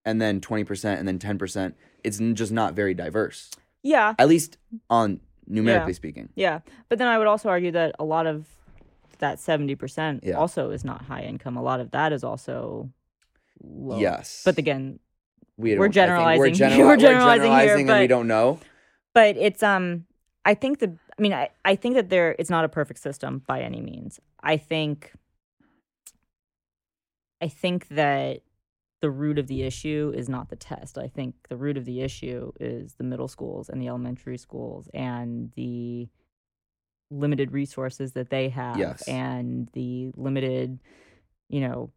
and then 20% and then 10% it's just not very diverse yeah, at least on numerically speaking. yeah. But then I would also argue that a lot of that 70% Yeah. also is not high income. A lot of that is also low. Yes, But again, we we're don't- I think generalizing We're, generali- we're we're generalizing here, generalizing and we don't know. but it's um i think the i mean i, I think that there it's not a perfect system by any means i think i think that the root of the issue is not the test i think the root of the issue is the middle schools and the elementary schools and the limited resources that they have Yes. and the limited you know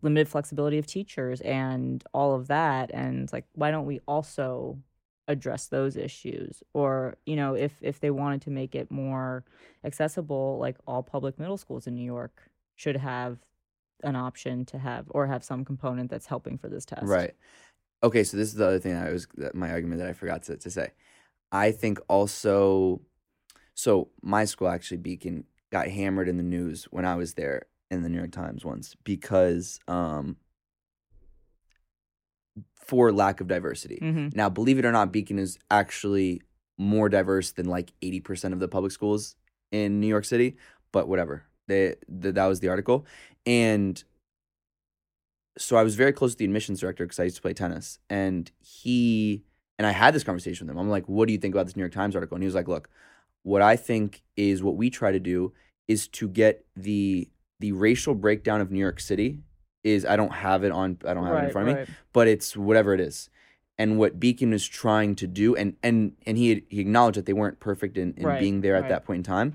limited flexibility of teachers and all of that and like why don't we also address those issues or you know if if they wanted to make it more accessible like all public middle schools in New York should have an option to have or have some component that's helping for this test Right. Okay, so this is the other thing I was my argument that I forgot to, to say. I think also so my school actually Beacon got hammered in the news when I was there in the New York Times once because um for lack of diversity. hmm Now, believe it or not, Beacon is actually more diverse than like 80% of the public schools in New York City, but whatever. They, th- that was the article. And so I was very close to the admissions director because I used to play tennis. And he, and I had this conversation with him. I'm like, what do you think about this New York Times article? And he was like, look, what I think is what we try to do is to get the the racial breakdown of New York City is I don't have it on I don't have it in front of me, but it's whatever it is. And what Beacon is trying to do, and and and he he acknowledged that they weren't perfect in, in Right, being there at that point in time,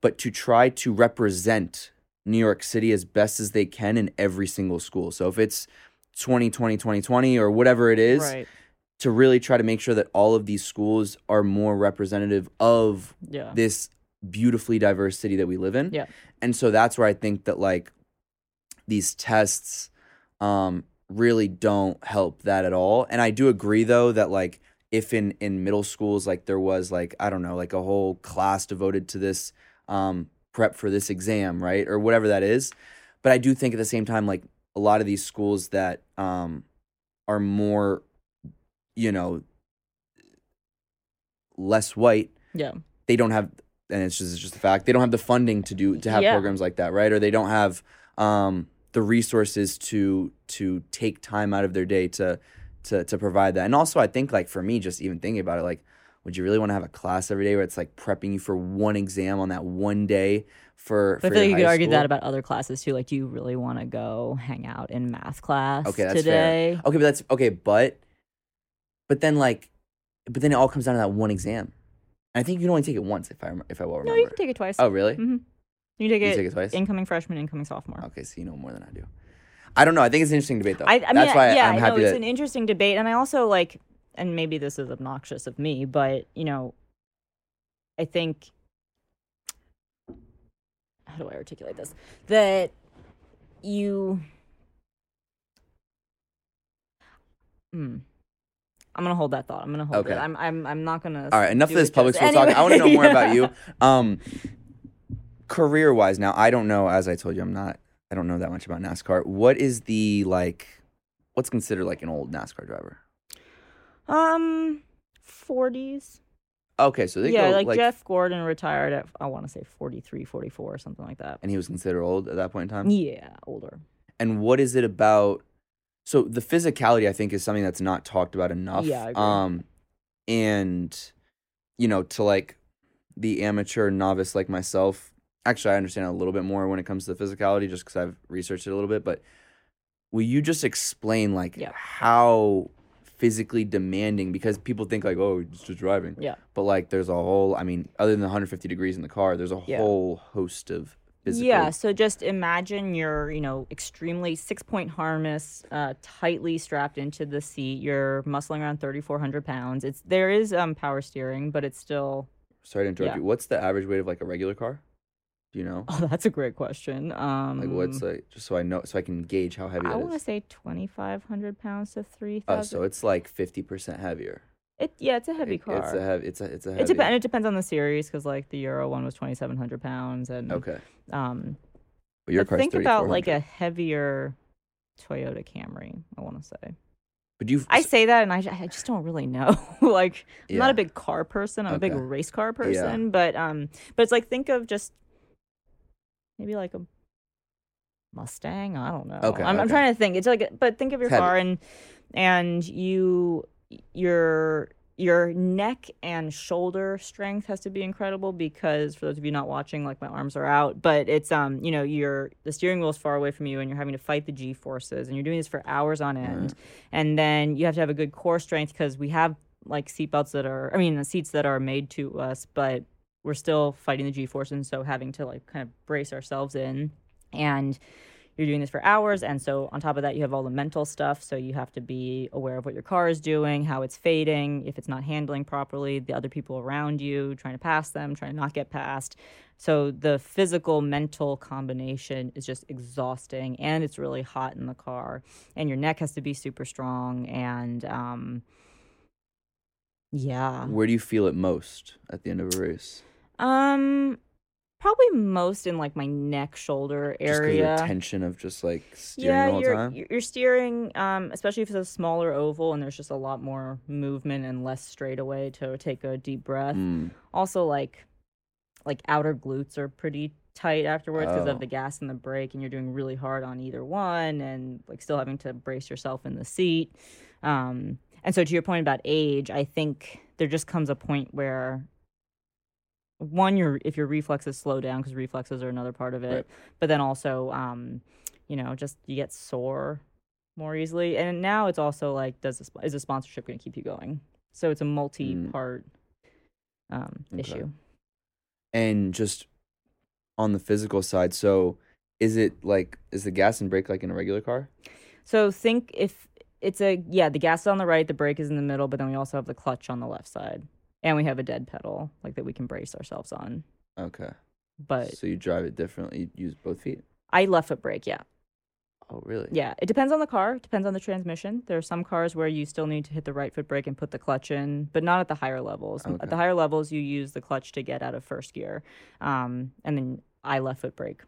but to try to represent New York City as best as they can in every single school. So if it's 2020, 2020, or whatever it is, right to really try to make sure that all of these schools are more representative of yeah this beautifully diverse city that we live in. Yeah. And so that's where I think that like these tests um really don't help that at all. And I do agree though that like if in in middle schools like there was like I don't know like a whole class devoted to this um prep for this exam, right? Or whatever that is. But I do think at the same time like a lot of these schools that um are more you know less white yeah they don't have and it's just it's just a fact they don't have the funding to do to have Yeah. programs like that right or they don't have um the resources to to take time out of their day to to to provide that and also i think like for me just even thinking about it like would you really want to have a class every day where it's like prepping you for one exam on that one day for? But I feel like you could argue that about other classes too. Like, do you really want to go hang out in math class Okay, that's today? fair. Okay, but that's okay, but but then like, but then it all comes down to that one exam. I think you can only take it once if I rem- if I well remember. No, you can take it twice. oh, really? hmm You take You it, take it twice. incoming freshman, incoming sophomore. Okay, so you know more than I do. I don't know. I think it's an interesting debate though. I, I mean, why yeah, I'm I know happy it's that an interesting debate, and I also like, and maybe this is obnoxious of me, but you know, I think, how do I articulate this? That you, hmm. I'm gonna hold that thought. I'm gonna hold Okay. it. I'm, I'm, I'm not gonna. All right, enough of this public school talk. I want to know Anyway, more about you. Um, career wise, now I don't know. As I told you, I'm not. I don't know that much about NASCAR. What is the like? What's considered like an old NASCAR driver? Um, 40s. Okay, so they yeah, go like, like, Jeff Gordon retired at I want to say 43, 44 or something like that. and he was considered old at that point in time. Yeah, older. And what is it about? So the physicality, I think, is something that's not talked about enough. Yeah, I agree. Um, and you know, to like the amateur novice like myself, actually, I understand a little bit more when it comes to the physicality, just because I've researched it a little bit. But will you just explain like Yeah. how physically demanding? Because people think like, oh, it's just driving. Yeah. But like, there's a whole. I mean, other than 150 degrees in the car, there's a Yeah. whole host of physical. Yeah, so just imagine you're, you know, extremely six point harness, uh, tightly strapped into the seat. You're muscling around 3,400 pounds. It's there is um power steering, but it's still. Sorry to interrupt Yeah. you. What's the average weight of like a regular car? Do you know? Oh, that's a great question. Um, Like what's like just so I know so I can gauge how heavy I want to say 2,500 pounds to Oh, 3,000. so it's like fifty percent heavier. It yeah, it's a heavy car. It's a heavy. It's a it's a heavy. it depends. It depends on the series because like the Euro one was 2,700 pounds, and Okay, um, but your car's think about like a heavier Toyota Camry. I want to say. But you. I say that, and I, I just don't really know. like, I'm not a big car person. I'm a big race car person. But um, but it's like think of just maybe like a Mustang. I don't know. Okay, I'm, I'm trying to think. It's like, but think of your It's heavy. car and and you your your neck and shoulder strength has to be incredible because for those of you not watching like my arms are out but it's um you know you're the steering wheel is far away from you and you're having to fight the g forces and you're doing this for hours on end. And then you have to have a good core strength because we have like seatbelts that are i mean the seats that are made to us but we're still fighting the g forces and so having to like kind of brace ourselves in. And you're doing this for hours and so on top of that you have all the mental stuff so you have to be aware of what your car is doing how it's fading if it's not handling properly the other people around you trying to pass them trying to not get past so the physical mental combination is just exhausting and it's really hot in the car and your neck has to be super strong and um yeah Where do you feel it most at the end of a race? um probably most in like my neck shoulder Just area the tension of just like steering yeah the you're, time. you're you're steering um especially if it's a smaller oval and there's just a lot more movement and less straightaway to take a deep breath Mm, also like like outer glutes are pretty tight afterwards because Oh. of the gas and the brake and you're doing really hard on either one and like still having to brace yourself in the seat um and so to your point about age i think there just comes a point where one your if your reflexes slow down because reflexes are another part of it Right. but then also um you know just you get sore more easily and now it's also like does this is a sponsorship going to keep you going so it's a multi-part um Okay. issue and just on the physical side, so is it like is the gas and brake like in a regular car? So think if it's a yeah, the gas is on the right, the brake is in the middle, but then we also have the clutch on the left side, and we have a dead pedal like that we can brace ourselves on. Okay. But so you drive it differently. You use both feet. I left foot brake, yeah, Oh, really? yeah. It depends on the car, depends on the transmission. There are some cars where you still need to hit the right foot brake and put the clutch in, but not at the higher levels. Okay. At the higher levels, you use the clutch to get out of first gear, um, and then I left foot brake.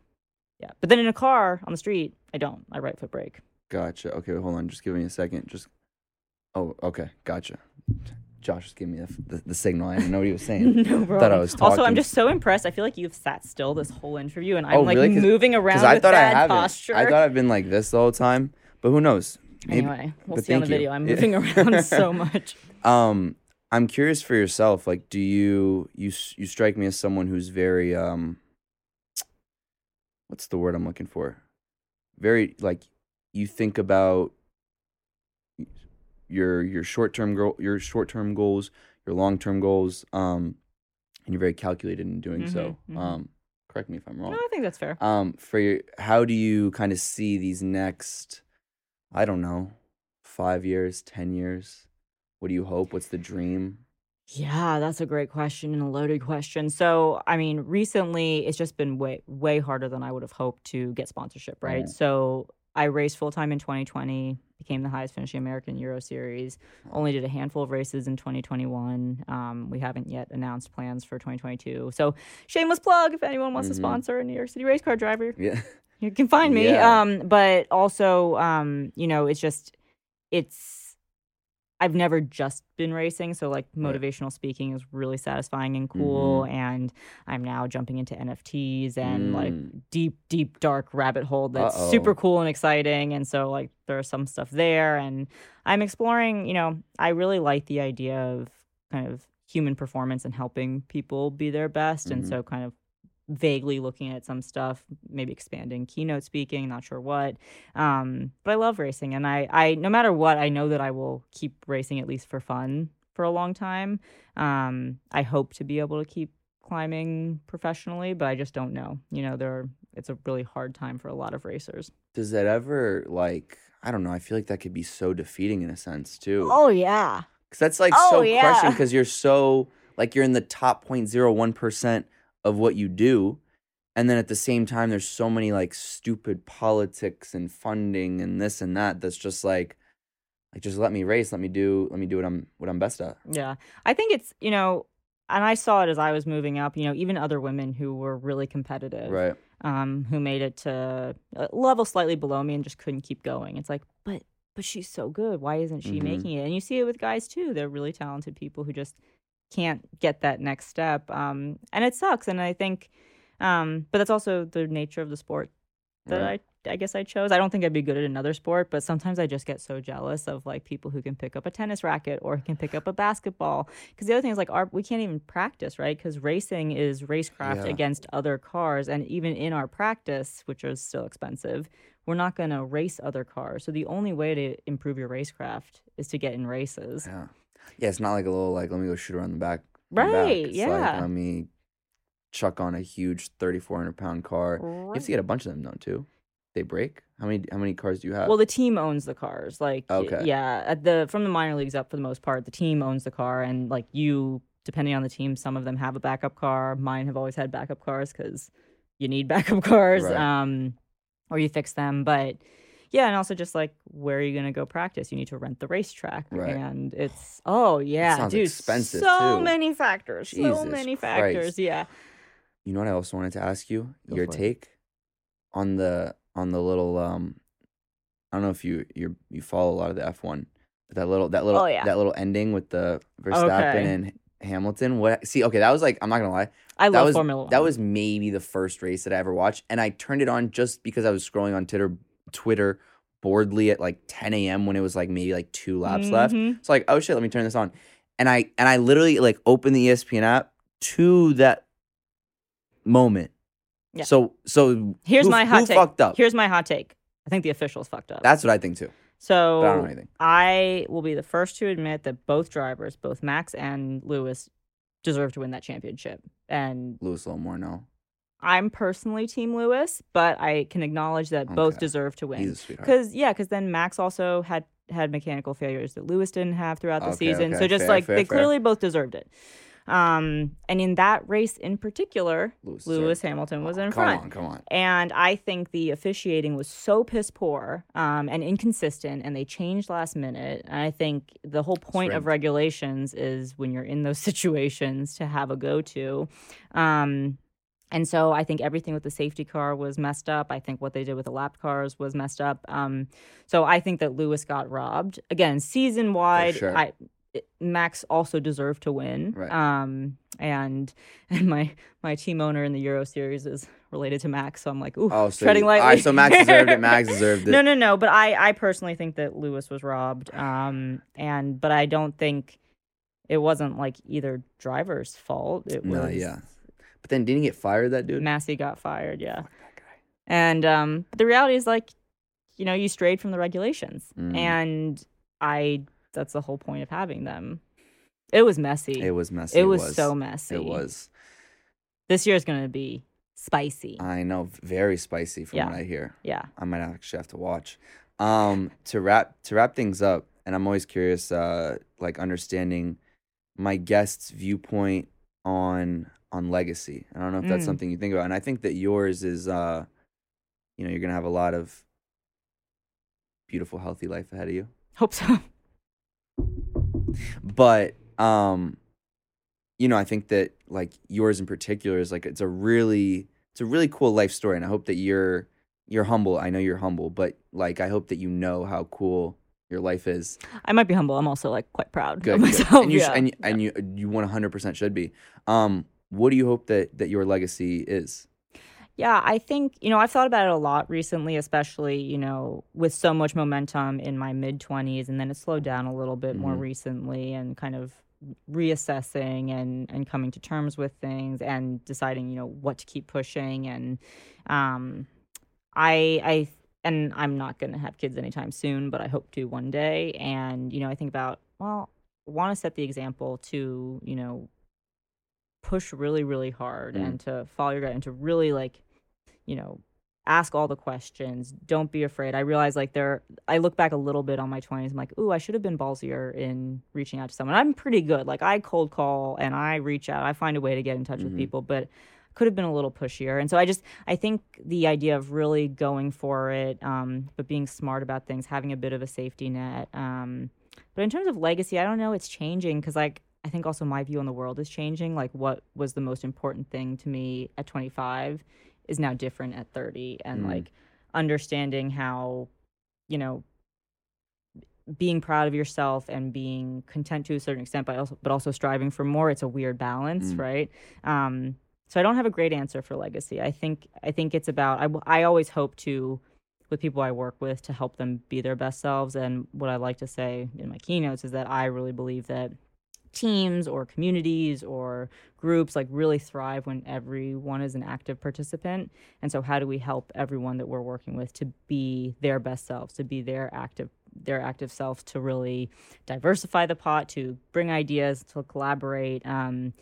Yeah, but then in a car on the street, I don't. I right foot brake. Gotcha. Okay, hold on. Just give me a second. Just. Oh, okay. Gotcha. Josh just gave me the, the, the signal. I didn't know what he was saying. no problem. Thought I was talking. Also, I'm just so impressed. I feel like you've sat still this whole interview, and I'm Oh, like really? moving around I with thought I bad haven't. posture. I thought I've been like this the whole time, but who knows? Maybe. anyway, we'll see on the thank you. video. I'm moving around so much. Um, I'm curious for yourself. Like, do you you you strike me as someone who's very um. What's the word I'm looking for? Very like, you think about your your short term goal, your short term goals, your long term goals, um, and you're very calculated in doing so. Mhm, mhm. Um, correct me if I'm No, wrong. I think that's fair. Um, for your, how do you kind of see these next, I don't know, five years, ten years? What do you hope? What's the dream? Yeah, that's a great question and a loaded question. So, I mean, recently it's just been way way harder than I would have hoped to get sponsorship, right? Right. So, I raced full time in 2020, became the highest finishing American Euro Series. Only did a handful of races in 2021. Um, we haven't yet announced plans for 2022. So, shameless plug if anyone wants to Mhm. sponsor a New York City race car driver, Yeah. you can find me. Yeah. Um, but also, um, you know, it's just it's I've never just been racing, so like Right. motivational speaking is really satisfying and cool. And I'm now jumping into NFTs and like Mm. deep, deep, dark rabbit hole that's Uh-oh. super cool and exciting. And so like there's some stuff there, and I'm exploring. You know, I really like the idea of kind of human performance and helping people be their best, and Mhm. so kind of vaguely looking at some stuff, maybe expanding keynote speaking, not sure what. Um, but I love racing and I, I no matter what, I know that I will keep racing at least for fun for a long time. Um, I hope to be able to keep climbing professionally, but I just don't know. You know, there are, it's a really hard time for a lot of racers. Does that ever like I don't know? I feel like that could be so defeating in a sense too. Oh yeah. Because that's like Oh, so yeah. crushing. Because you're so like you're in the top 0.01 percent of what you do, and then at the same time, there's so many like stupid politics and funding and this and that. That's just like, like just let me race, let me do, let me do what I'm what I'm best at. Yeah. I think it's, you know, and I saw it as I was moving up, you know, even other women who were really competitive. Right. um, who made it to a level slightly below me and just couldn't keep going. It's like, but but she's so good. Why isn't she Mhm. making it? And you see it with guys too. They're really talented people who just can't get that next step. Um, and it sucks. And I think, um, but that's also the nature of the sport that Right. I I guess I chose. I don't think I'd be good at another sport, but sometimes I just get so jealous of like people who can pick up a tennis racket or can pick up a basketball. Because the other thing is like our we can't even practice, right? Because racing is racecraft Yeah. against other cars, and even in our practice, which is still expensive, we're not going to race other cars. So the only way to improve your racecraft is to get in races. Yeah. Yeah. It's not like a little like let me go shoot around the back. back. Right, It's yeah. Like, let me chuck on a huge 3,400 pound car. You have to get a bunch of them though too. They break. How many? How many cars do you have? Well, the team owns the cars. Like, Okay. yeah, at the from the minor leagues up for the most part, the team owns the car, and like you, depending on the team, some of them have a backup car. Mine have always had backup cars because you need backup cars, Right. um, or you fix them. But yeah, and also just like where are you gonna go practice? You need to rent the racetrack, Right. and it's oh yeah, dude, expensive, so too. many factors, so Jesus many Christ. factors. Yeah, You know what I also wanted to ask you? Go Your for it. take on the on the little um I don't know if you you you follow a lot of the F one, but that little that little Oh, yeah. that little ending with the Verstappen Okay. and Hamilton. What see, okay, that was like I'm not gonna lie. I that love was Formula One. that was maybe the first race that I ever watched. And I turned it on just because I was scrolling on Twitter Twitter boredly at like 10 a.m. when it was like maybe like two laps left. Mhm. It's like, oh shit, let me turn this on. And I and I literally like opened the ESPN app to that moment. Yeah. So so Here's who, my hot take. fucked up? Here's my hot take. I think the officials fucked up. That's what I think too. So I don't know anything. I will be the first to admit that both drivers, both Max and Lewis, deserve to win that championship. And Lewis a little more no. I'm personally Team Lewis, but I can acknowledge that both Okay. deserve to He's win. sweetheart. Because yeah, because then Max also had had mechanical failures that Lewis didn't have throughout the Okay, season. okay, so just fair, like fair, they fair. clearly both deserved it. Um, and in that race in particular, Lewis, deserved Lewis it. Hamilton was Oh, in come front. on, come on. And I think the officiating was so piss poor um, and inconsistent, and they changed last minute. And I think the whole point of rigged. regulations is when you're in those situations to have a go to. Um, and so I think everything with the safety car was messed up. I think what they did with the lap cars was messed up. Um, so I think that Lewis got robbed. Again, season wide, sure. I. Max also deserved to win. Right. Um, and and my my team owner in the Euro Series is related to Max, so I'm like, ooh, Oh, so treading lightly. all right, so Max deserved it. Max deserved it. no, no, no. But I I personally think that Lewis was robbed. Um, and but I don't think it wasn't like either driver's fault. It was No, yeah. But then didn't he get fired, that dude? Masi got fired, yeah. Fuck that guy. And um, but the reality is like, you know, you strayed from the regulations, Mm. and I. That's the whole point of having them. It was messy. It was messy. It was, so messy. It was. This year is going to be spicy. I know, very spicy from Yeah. what I hear. yeah. I might actually have to watch. Um, to wrap to wrap things up, and I'm always curious, uh, like understanding my guest's viewpoint on on legacy. I don't know if that's Mm. something you think about, and I think that yours is, uh, you know, you're gonna have a lot of beautiful, healthy life ahead of you. Hope so. but um you know i think that like yours in particular is like it's a really it's a really cool life story and i hope that you're you're humble i know you're humble but like i hope that you know how cool your life is I might be humble. I'm also like quite proud good, of good. myself. and you sh- yeah. and, you- and you you 100% should be um what do you hope that that your legacy is? Yeah, I think, you know, I've thought about it a lot recently, especially, you know, with so much momentum in my mid 20s and then it slowed down a little bit more Mhm. recently and kind of reassessing and and coming to terms with things and deciding, you know, what to keep pushing. And um I I and I'm not going to have kids anytime soon, but I hope to one day. And you know, I think about, well, want to set the example to, you know, push really really hard Mm. and to follow your gut and to really like you know ask all the questions. Don't be afraid. I realize like there i look back a little bit on my 20s i'm like ooh i should have been ballsier in reaching out to someone. I'm pretty good. Like i cold call and i reach out. I find a way to get in touch Mhm. with people but could have been a little pushier. And so i just i think the idea of really going for it um, but being smart about things having a bit of a safety net um, but in terms of legacy i don't know. It's changing because like i think also my view on the world is changing like what was the most important thing to me at 25 is now different at 30 and Mm. like understanding how you know being proud of yourself and being content to a certain extent but also but also striving for more it's a weird balance Mm. right um so i don't have a great answer for legacy i think i think it's about I, I always hope to with people i work with to help them be their best selves and what i like to say in my keynotes is that i really believe that teams or communities or groups like really thrive when everyone is an active participant and so how do we help everyone that we're working with to be their best selves to be their active their active self to really diversify the pot to bring ideas to collaborate um,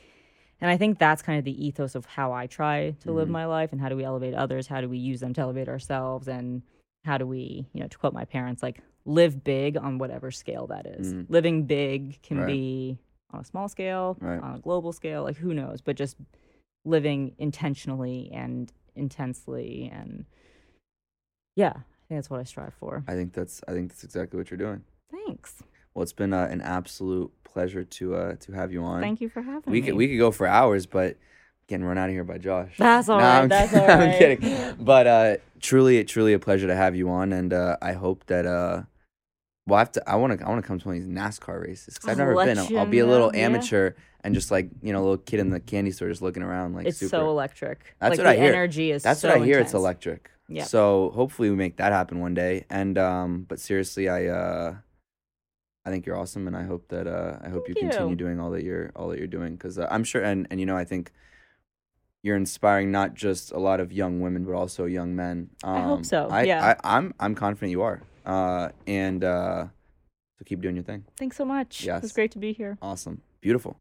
and i think that's kind of the ethos of how i try to live Mhm. my life and how do we elevate others how do we use them to elevate ourselves and how do we you know to quote my parents like live big on whatever scale that is Mhm. living big can Right. be on a small scale Right. on a global scale like who knows? But just living intentionally and intensely and yeah i think that's what i strive for. I think that's i think that's exactly what you're doing. Thanks. Well it's been uh, an absolute pleasure to uh to have you on. Thank you for having we me. could we could go for hours, but getting run out of here by Josh. That's all No, right, I'm, that's all I'm kidding. But uh, truly, truly a pleasure to have you on, and uh, I hope that uh, well, I have to. I want to. I want to come to one of these NASCAR races because I've never been. I'll, I'll be a little know, yeah. amateur and just like you know, a little kid in the candy store just looking around like it's super. so electric That's like what the I hear. energy is That's so what I hear. It's electric. Yeah. So hopefully we make that happen one day. And um, but seriously, I uh, I think you're awesome, and I hope that uh, I hope Thank you continue you. doing all that you're all that you're doing because uh, I'm sure, and and you know, I think you're inspiring not just a lot of young women, but also young men. Um, I hope so, I, yeah. I, I'm I'm confident you are. Uh, and uh, so keep doing your thing. thanks so much it was great to be here Awesome, beautiful.